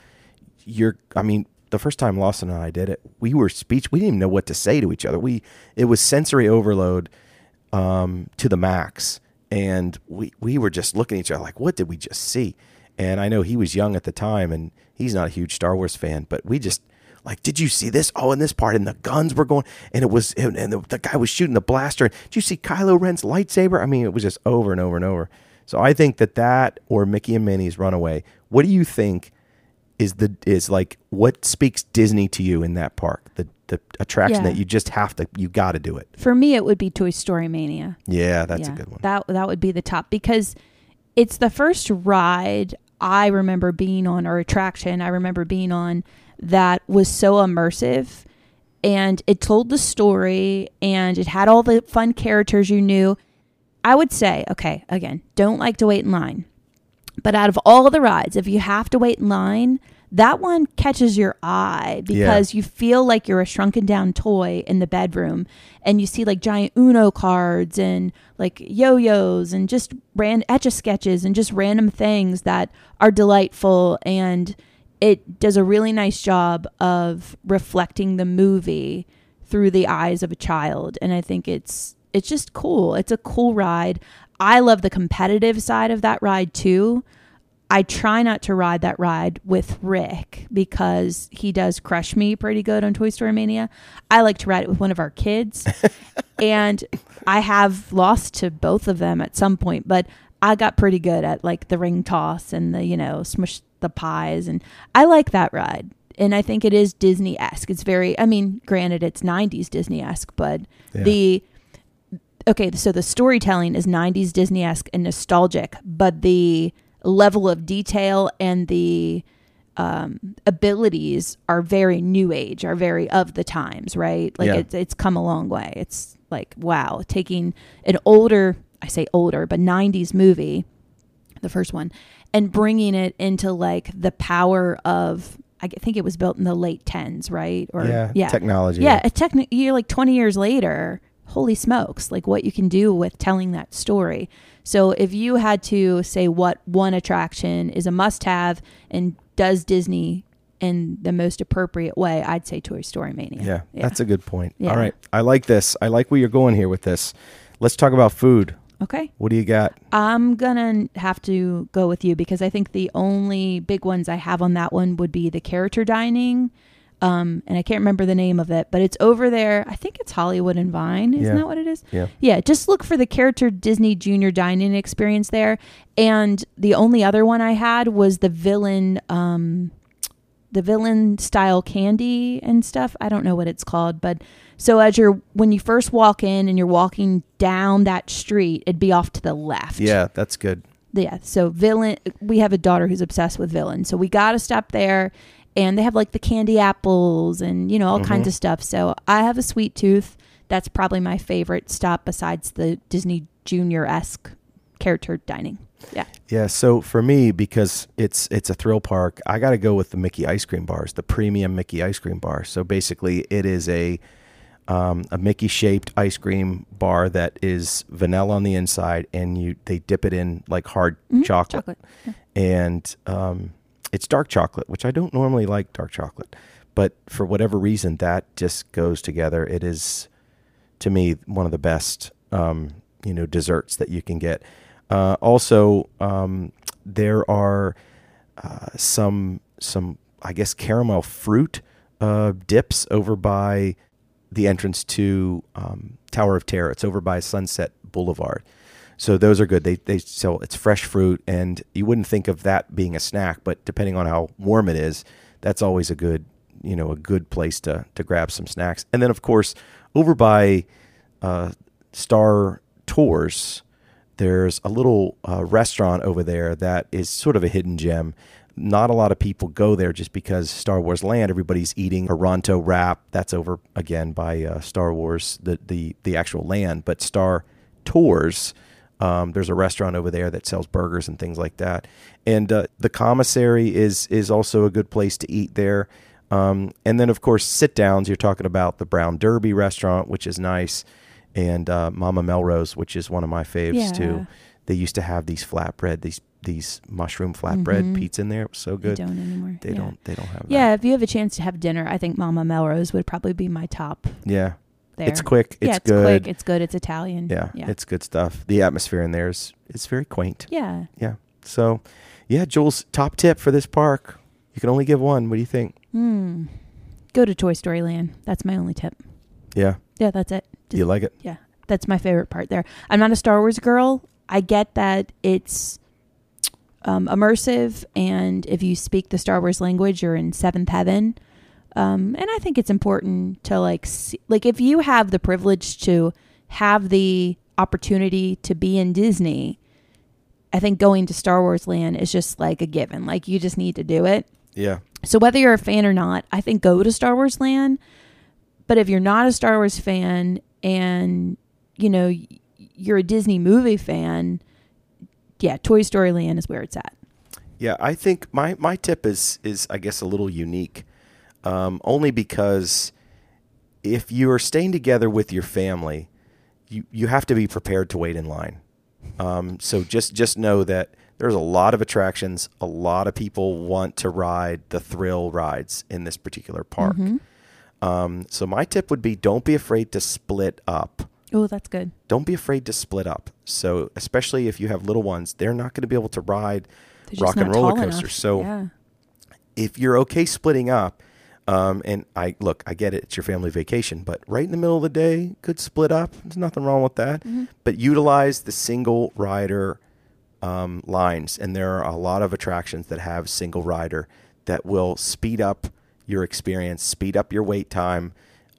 you're. I mean, the first time Lawson and I did it, we were speech. We didn't even know what to say to each other. We it was sensory overload um, to the max, and we we were just looking at each other like, what did we just see? And I know he was young at the time, and he's not a huge Star Wars fan, but we just like, did you see this? Oh, in this part, and the guns were going, and it was, and, and the, the guy was shooting the blaster. Did you see Kylo Ren's lightsaber? I mean, it was just over and over and over. So I think that that or Mickey and Minnie's Runaway. What do you think is the is like what speaks Disney to you in that park? The the attraction Yeah. that you just have to you got to do it. For me, it would be Toy Story Mania. Yeah, that's a good one. That that would be the top because it's the first ride I remember being on or attraction I remember being on that was so immersive and it told the story and it had all the fun characters you knew. I would say, okay, again, don't like to wait in line. But out of all the rides, if you have to wait in line, that one catches your eye because you feel like you're a shrunken down toy in the bedroom and you see like giant Uno cards and like yo yo's and just ran etch a sketches and just random things that are delightful and it does a really nice job of reflecting the movie through the eyes of a child. And i think it's it's just cool. It's a cool ride. I love the competitive side of that ride too. I try not to ride that ride with rick because he does crush me pretty good on toy story mania. I like to ride it with one of our kids. (laughs) And i have lost to both of them at some point but I got pretty good at like the ring toss and the, you know, smush the pies. And I like that ride. And I think it is Disney esque. It's very, I mean, granted, it's 90s Disney esque, but Yeah. the, okay, so the storytelling is 90s Disney esque and nostalgic, but the level of detail and the, um, abilities are very new age, are very of the times, right? Like Yeah. it's it's come a long way. It's like wow, taking an older, I say older, but '90s movie, the first one, and bringing it into like the power of. I think it was built in the late tens, right? Or yeah, yeah, technology. yeah. A techni- You're like 20 years later. Holy smokes! Like what you can do with telling that story. So if you had to say what one attraction is a must-have and does Disney in the most appropriate way, I'd say Toy Story Mania. Yeah, that's a good point. Yeah. All right. I like this. I like where you're going here with this. Let's talk about food. Okay. What do you got? I'm gonna have to go with you because I think the only big ones I have on that one would be the character dining. Um, and I can't remember the name of it, but it's over there. I think it's Hollywood and Vine. Isn't Yeah. that what it is? Yeah. Yeah. Just look for the character Disney Junior dining experience there. And the only other one I had was the villain, um, the villain style candy and stuff. I don't know what it's called, but so as you're when you first walk in and you're walking down that street, it'd be off to the left. Yeah, that's good. Yeah. So villain we have a daughter who's obsessed with villain. So we gotta stop there and they have like the candy apples and, you know, all mm-hmm. kinds of stuff. So I have a sweet tooth. That's probably my favorite stop besides the Disney Junior esque character dining. Yeah. Yeah, so for me, because it's it's a thrill park, I got to go with the Mickey ice cream bars, the premium Mickey ice cream bar. So basically, it is a um, a Mickey shaped ice cream bar that is vanilla on the inside, and you they dip it in like hard chocolate, Chocolate. and um, it's dark chocolate, which I don't normally like dark chocolate, but for whatever reason, that just goes together. It is to me one of the best um, you know desserts that you can get. Uh, also, um, there are uh, some some I guess caramel fruit uh, dips over by the entrance to um, Tower of Terror. It's over by Sunset Boulevard. So those are good. They they sell it's fresh fruit, and you wouldn't think of that being a snack, but depending on how warm it is, that's always a good you know a good place to to grab some snacks. And then of course over by uh, Star Tours, there's a little uh, restaurant over there that is sort of a hidden gem. Not a lot of people go there just because Star Wars Land. Everybody's eating Ronto wrap. That's over again by uh, Star Wars, the the the actual land. But Star Tours, um, there's a restaurant over there that sells burgers and things like that. And uh, the commissary is is also a good place to eat there. Um, and then of course sit downs. You're talking about the Brown Derby restaurant, which is nice, and uh, Mama Melrose, which is one of my faves Yeah. too. They used to have these flatbread, these these mushroom flatbread Mhm. pizza in there. It was so They good. don't anymore. They yeah. don't. They don't have. that. Yeah, if you have a chance to have dinner, I think Mama Melrose would probably be my top Yeah. there. It's quick. It's yeah, it's good. quick. It's good. It's Italian. yeah, Yeah. It's good stuff. The atmosphere in there is is very quaint. yeah. Yeah. So, yeah, Jules, top tip for this park. You can only give one. What do you think? Hmm. Go to Toy Story Land. That's my only tip. Yeah. Yeah, that's it. Do you like it? Yeah, that's my favorite part there. I'm not a Star Wars girl. I get that it's um, immersive, and if you speak the Star Wars language, you're in seventh heaven. Um, and I think it's important to like, see, like if you have the privilege to have the opportunity to be in Disney, I think going to Star Wars Land is just like a given. Like you just need to do it. Yeah. So whether you're a fan or not, I think go to Star Wars Land. But if you're not a Star Wars fan and you know you're a Disney movie fan, yeah, Toy Story Land is where it's at. Yeah, I think my, my tip is is I guess a little unique, um, only because if you are staying together with your family, you you have to be prepared to wait in line. Um, so just just know that there's a lot of attractions. A lot of people want to ride the thrill rides in this particular park. Um, so my tip would be don't be afraid to split up Oh, that's good. don't be afraid to split up. So, especially if you have little ones, they're not going to be able to ride rock and roller coasters. So, yeah. if you're okay splitting up, um, and I look, I get it, it's your family vacation, but right in the middle of the day, could split up. There's nothing wrong with that. Mm-hmm. But utilize the single rider um, lines, and there are a lot of attractions that have single rider that will speed up your experience, speed up your wait time.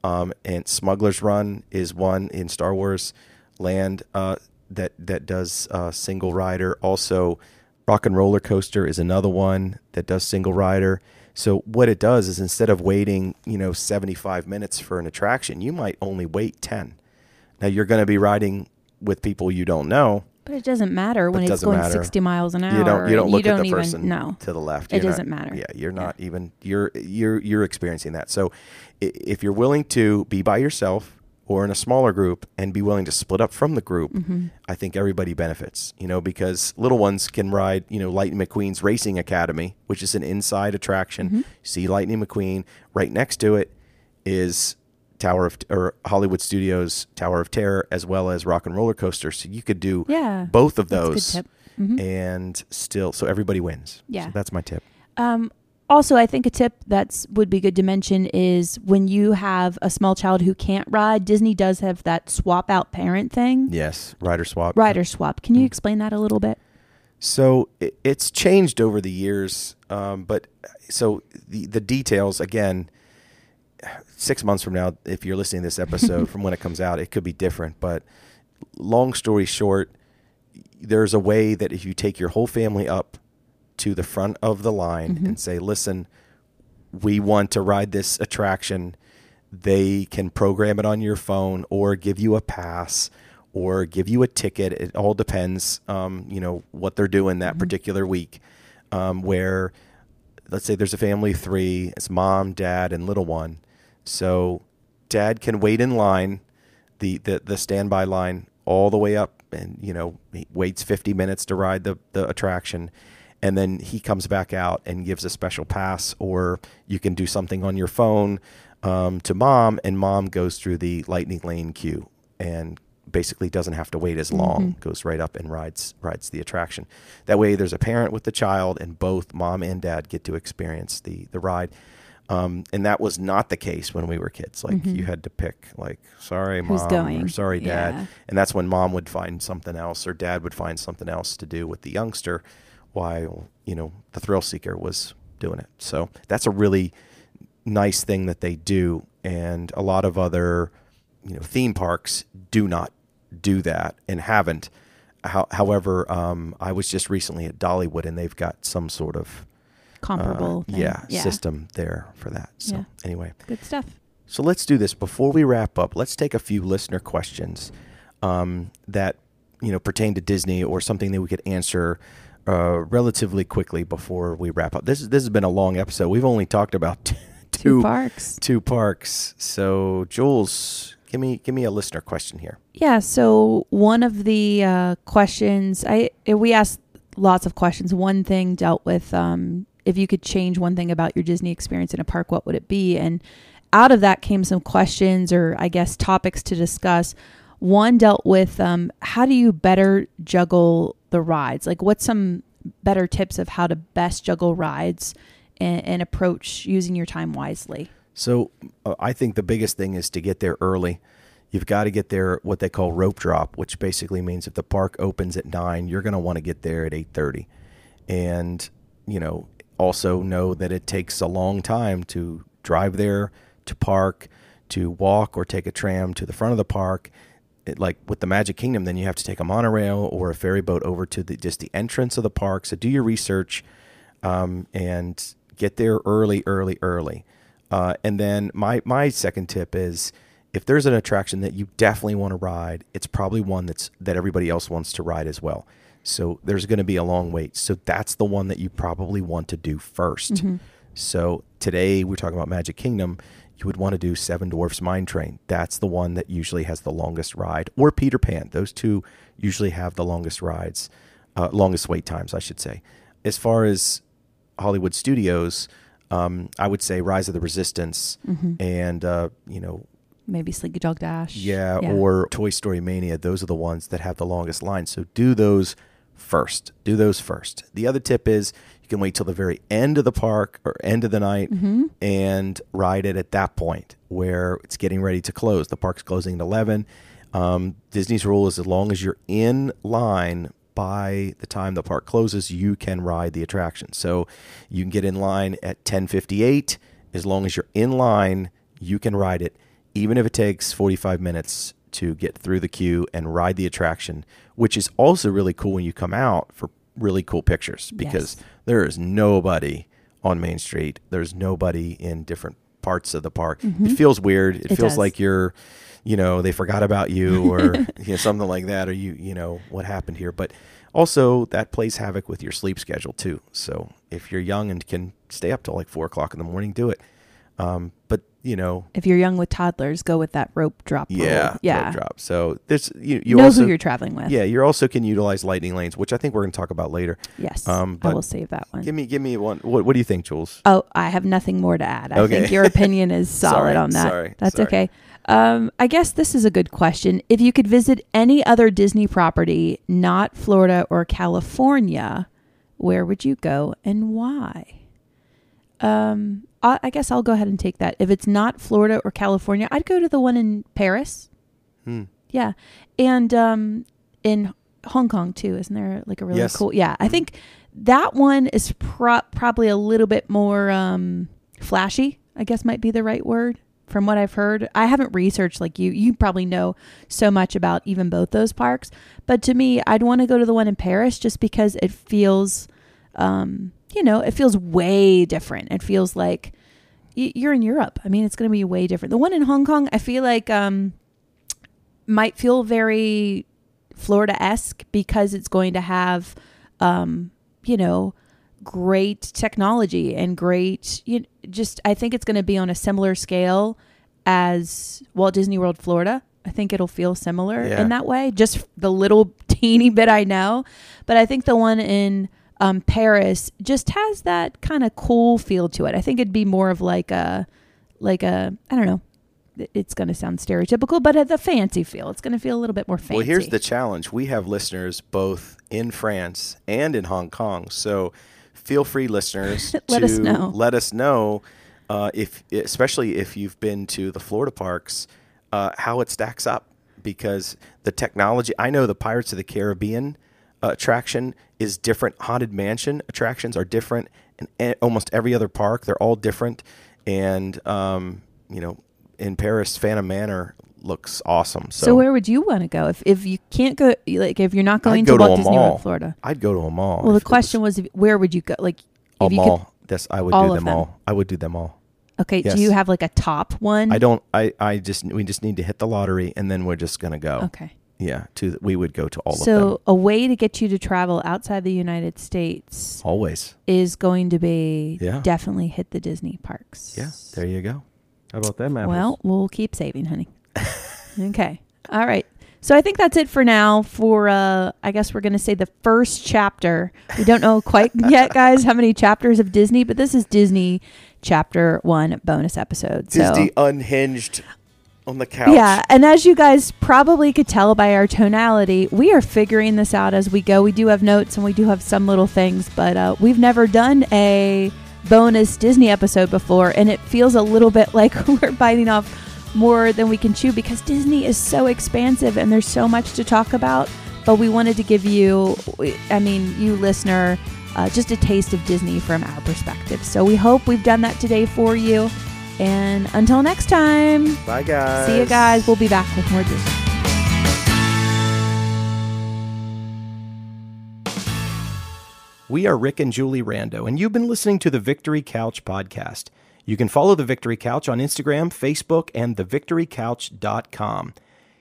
Um, and Smuggler's Run is one in Star Wars Land uh, that that does uh, single rider. Also, Rock and Roller Coaster is another one that does single rider. So what it does is instead of waiting, you know, 75 minutes for an attraction, you might only wait 10. Now you're going to be riding with people you don't know. But it doesn't matter when it's going matter. 60 miles an hour. You don't you don't look at the even, person No. to the left. It You're not- doesn't matter. Yeah, you're not even you're you're you're experiencing that. So if you're willing to be by yourself or in a smaller group and be willing to split up from the group, Mm-hmm. I think everybody benefits. You know, because little ones can ride, you know, Lightning McQueen's Racing Academy, which is an inside attraction. Mm-hmm. See Lightning McQueen. Right next to it is Tower of or Hollywood Studios Tower of Terror as well as Rock and Roller Coaster. So you could do Yeah. both of That's a good those. Mhm. and still so everybody wins. Yeah. So that's my tip. Um, also, I think a tip that's would be good to mention is when you have a small child who can't ride, Disney does have that swap out parent thing, Yes, rider swap. rider swap. Can you Mm. explain that a little bit? So it, it's changed over the years, um, but so the the details again. Six months from now, if you're listening to this episode from when it comes out, it could be different. But long story short, there's a way that if you take your whole family up to the front of the line Mhm. and say, "Listen, we want to ride this attraction," they can program it on your phone or give you a pass or give you a ticket. It all depends, um, you know, what they're doing that Mhm. particular week. Um, where, let's say, there's a family of three: it's mom, dad, and little one. So, dad can wait in line, the the the standby line, all the way up, and you know, he waits 50 minutes to ride the the attraction. And then he comes back out and gives a special pass, or you can do something on your phone um, to mom, and mom goes through the lightning lane queue and basically doesn't have to wait as long. Mhm. Goes right up and rides rides the attraction. That way, there's a parent with the child, and both mom and dad get to experience the the ride. Um, and that was not the case when we were kids. Like Mhm. you had to pick, like, sorry, Who's mom, going? or sorry, dad. Yeah. And that's when mom would find something else, or dad would find something else to do with the youngster, while you know the thrill seeker was doing it. So that's a really nice thing that they do, and a lot of other you know theme parks do not do that and haven't. How, however, um, I was just recently at Dollywood, and they've got some sort of Comparable. thing. yeah, system there for that. So Yeah. anyway, Good stuff. so let's do this before we wrap up. Let's take a few listener questions um, that you know pertain to Disney or something that we could answer uh, relatively quickly before we wrap up. This is this has been a long episode. We've only talked about (laughs) two Two parks. two parks. So Jules, give me give me a listener question here. Yeah. So one of the uh, questions I we asked lots of questions. One thing dealt with um, if you could change one thing about your Disney experience in a park, what would it be? And out of that came some questions or I guess topics to discuss. One dealt with um, how do you better juggle the rides? Like, what's some better tips of how to best juggle rides and, and approach using your time wisely? So uh, I think the biggest thing is to get there early. You've got to get there what they call rope drop, which basically means if the park opens at nine, you're going to want to get there at eight thirty, and you know also know that it takes a long time to drive there, to park, to walk or take a tram to the front of the park. It, like with the Magic Kingdom, then you have to take a monorail or a ferry boat over to the just the entrance of the park. So do your research um, and get there early, early, early. Uh, and then my my second tip is if there's an attraction that you definitely want to ride, it's probably one that's that everybody else wants to ride as well. So there's going to be a long wait. So that's the one that you probably want to do 1st So today we're talking about Magic Kingdom. You would want to do Seven Dwarfs Mine Train. That's the one that usually has the longest ride, or Peter Pan. Those two usually have the longest rides, uh, longest wait times, I should say. As far as Hollywood Studios, um, I would say Rise of the Resistance and uh, you know Maybe Slinky Dog Dash. yeah, or Toy Story Mania. Those are the ones that have the longest lines. So do those first. Do those first. The other tip is you can wait till the very end of the park or end of the night Mm-hmm. and ride it at that point where it's getting ready to close. The park's closing at 11. Um, Disney's rule is as long as you're in line by the time the park closes, you can ride the attraction. So you can get in line at 10:58. As long as you're in line, you can ride it, even if it takes 45 minutes to get through the queue and ride the attraction, which is also really cool when you come out for really cool pictures because Yes. there is nobody on Main Street. There's nobody in different parts of the park. It feels weird. It, Mm-hmm. It feels does. like you're, you know, they forgot about you (laughs) or you know, something like that, or you, you know, what happened here. But also that plays havoc with your sleep schedule too. So if you're young and can stay up till like four o'clock in the morning, do it. Um, but you know, If you're young with toddlers, go with that rope drop. yeah, yeah. rope drop. So there's you, you know also who you're traveling with. yeah, you also can utilize lightning lanes, which I think we're going to talk about later. Yes. Um, I will save that one. Give me, give me one. What, what do you think, Jules? Oh, I have nothing more to add. I Okay. think your opinion is (laughs) solid Sorry, on that. sorry, That's sorry. okay. Um, I guess this is a good question. If you could visit any other Disney property, not Florida or California, where would you go and why? Um, I, I guess I'll go ahead and take that. If it's not Florida or California, I'd go to the one in Paris. Hmm. Yeah, and um, in Hong Kong too, isn't there like a really Yes. cool? Yeah, I think that one is pro- probably a little bit more um, flashy. I guess might be the right word from what I've heard. I haven't researched like you. You probably know so much about even both those parks, but to me, I'd want to go to the one in Paris just because it feels, um, you know, it feels way different. It feels like you're in Europe. I mean, it's going to be way different. The one in Hong Kong, I feel like um, might feel very Florida esque because it's going to have, um, you know, great technology and great. You know, just, I think it's going to be on a similar scale as Walt Disney World Florida. I think it'll feel similar Yeah. in that way. Just the little (laughs) teeny bit I know, but I think the one in um, Paris just has that kind of cool feel to it. I think it'd be more of like a, like a, I don't know. It's going to sound stereotypical, but the fancy feel. It's going to feel a little bit more fancy. Well, here's the challenge. We have listeners both in France and in Hong Kong. So feel free, listeners, (laughs) Let to us know. let us know uh, if, especially if you've been to the Florida parks, uh, how it stacks up. Because the technology, I know the Pirates of the Caribbean attraction is different. Haunted Mansion attractions are different, and almost every other park they're all different. And um, you know, in Paris, Phantom Manor looks awesome. So, where would you want to go if if you can't go? Like if you're not going go to Walt Disney. World, Florida. I'd go to a mall. Well, the it was question was, where would you go? Like a mall. That's I would do them, them. all. I would do them all. Okay. Yes. Do you have like a top one? I don't. I I just we just need to hit the lottery, and then we're just gonna go. Okay. Yeah, to we would go to all of them So a way to get you to travel outside the United States always. is going to be Yeah. definitely hit the Disney parks. Yeah, there you go. How about that, man? Well, we'll keep saving, honey. (laughs) okay. All right. So I think that's it for now. For uh, I guess we're going to say the first chapter. We don't know quite (laughs) yet, guys, how many chapters of Disney, but this is Disney chapter one bonus episode. So Disney unhinged on the couch. yeah, and as you guys probably could tell by our tonality, we are figuring this out as we go. We do have notes and we do have some little things, but uh, we've never done a bonus Disney episode before, and it feels a little bit (laughs) like we're biting off more than we can chew because Disney is so expansive and there's so much to talk about. But we wanted to give you, I mean, you listener, uh, just a taste of Disney from our perspective. So we hope we've done that today for you. And until next time. Bye, guys. See you guys. We'll be back with more Disney. We are Rick and Julie Rando, and you've been listening to the Victory Couch podcast. You can follow the Victory Couch on Instagram, Facebook, and thevictorycouch.com.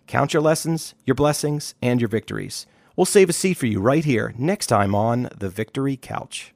Count your lessons, your blessings, and your victories. We'll save a seat for you right here next time on the Victory Couch.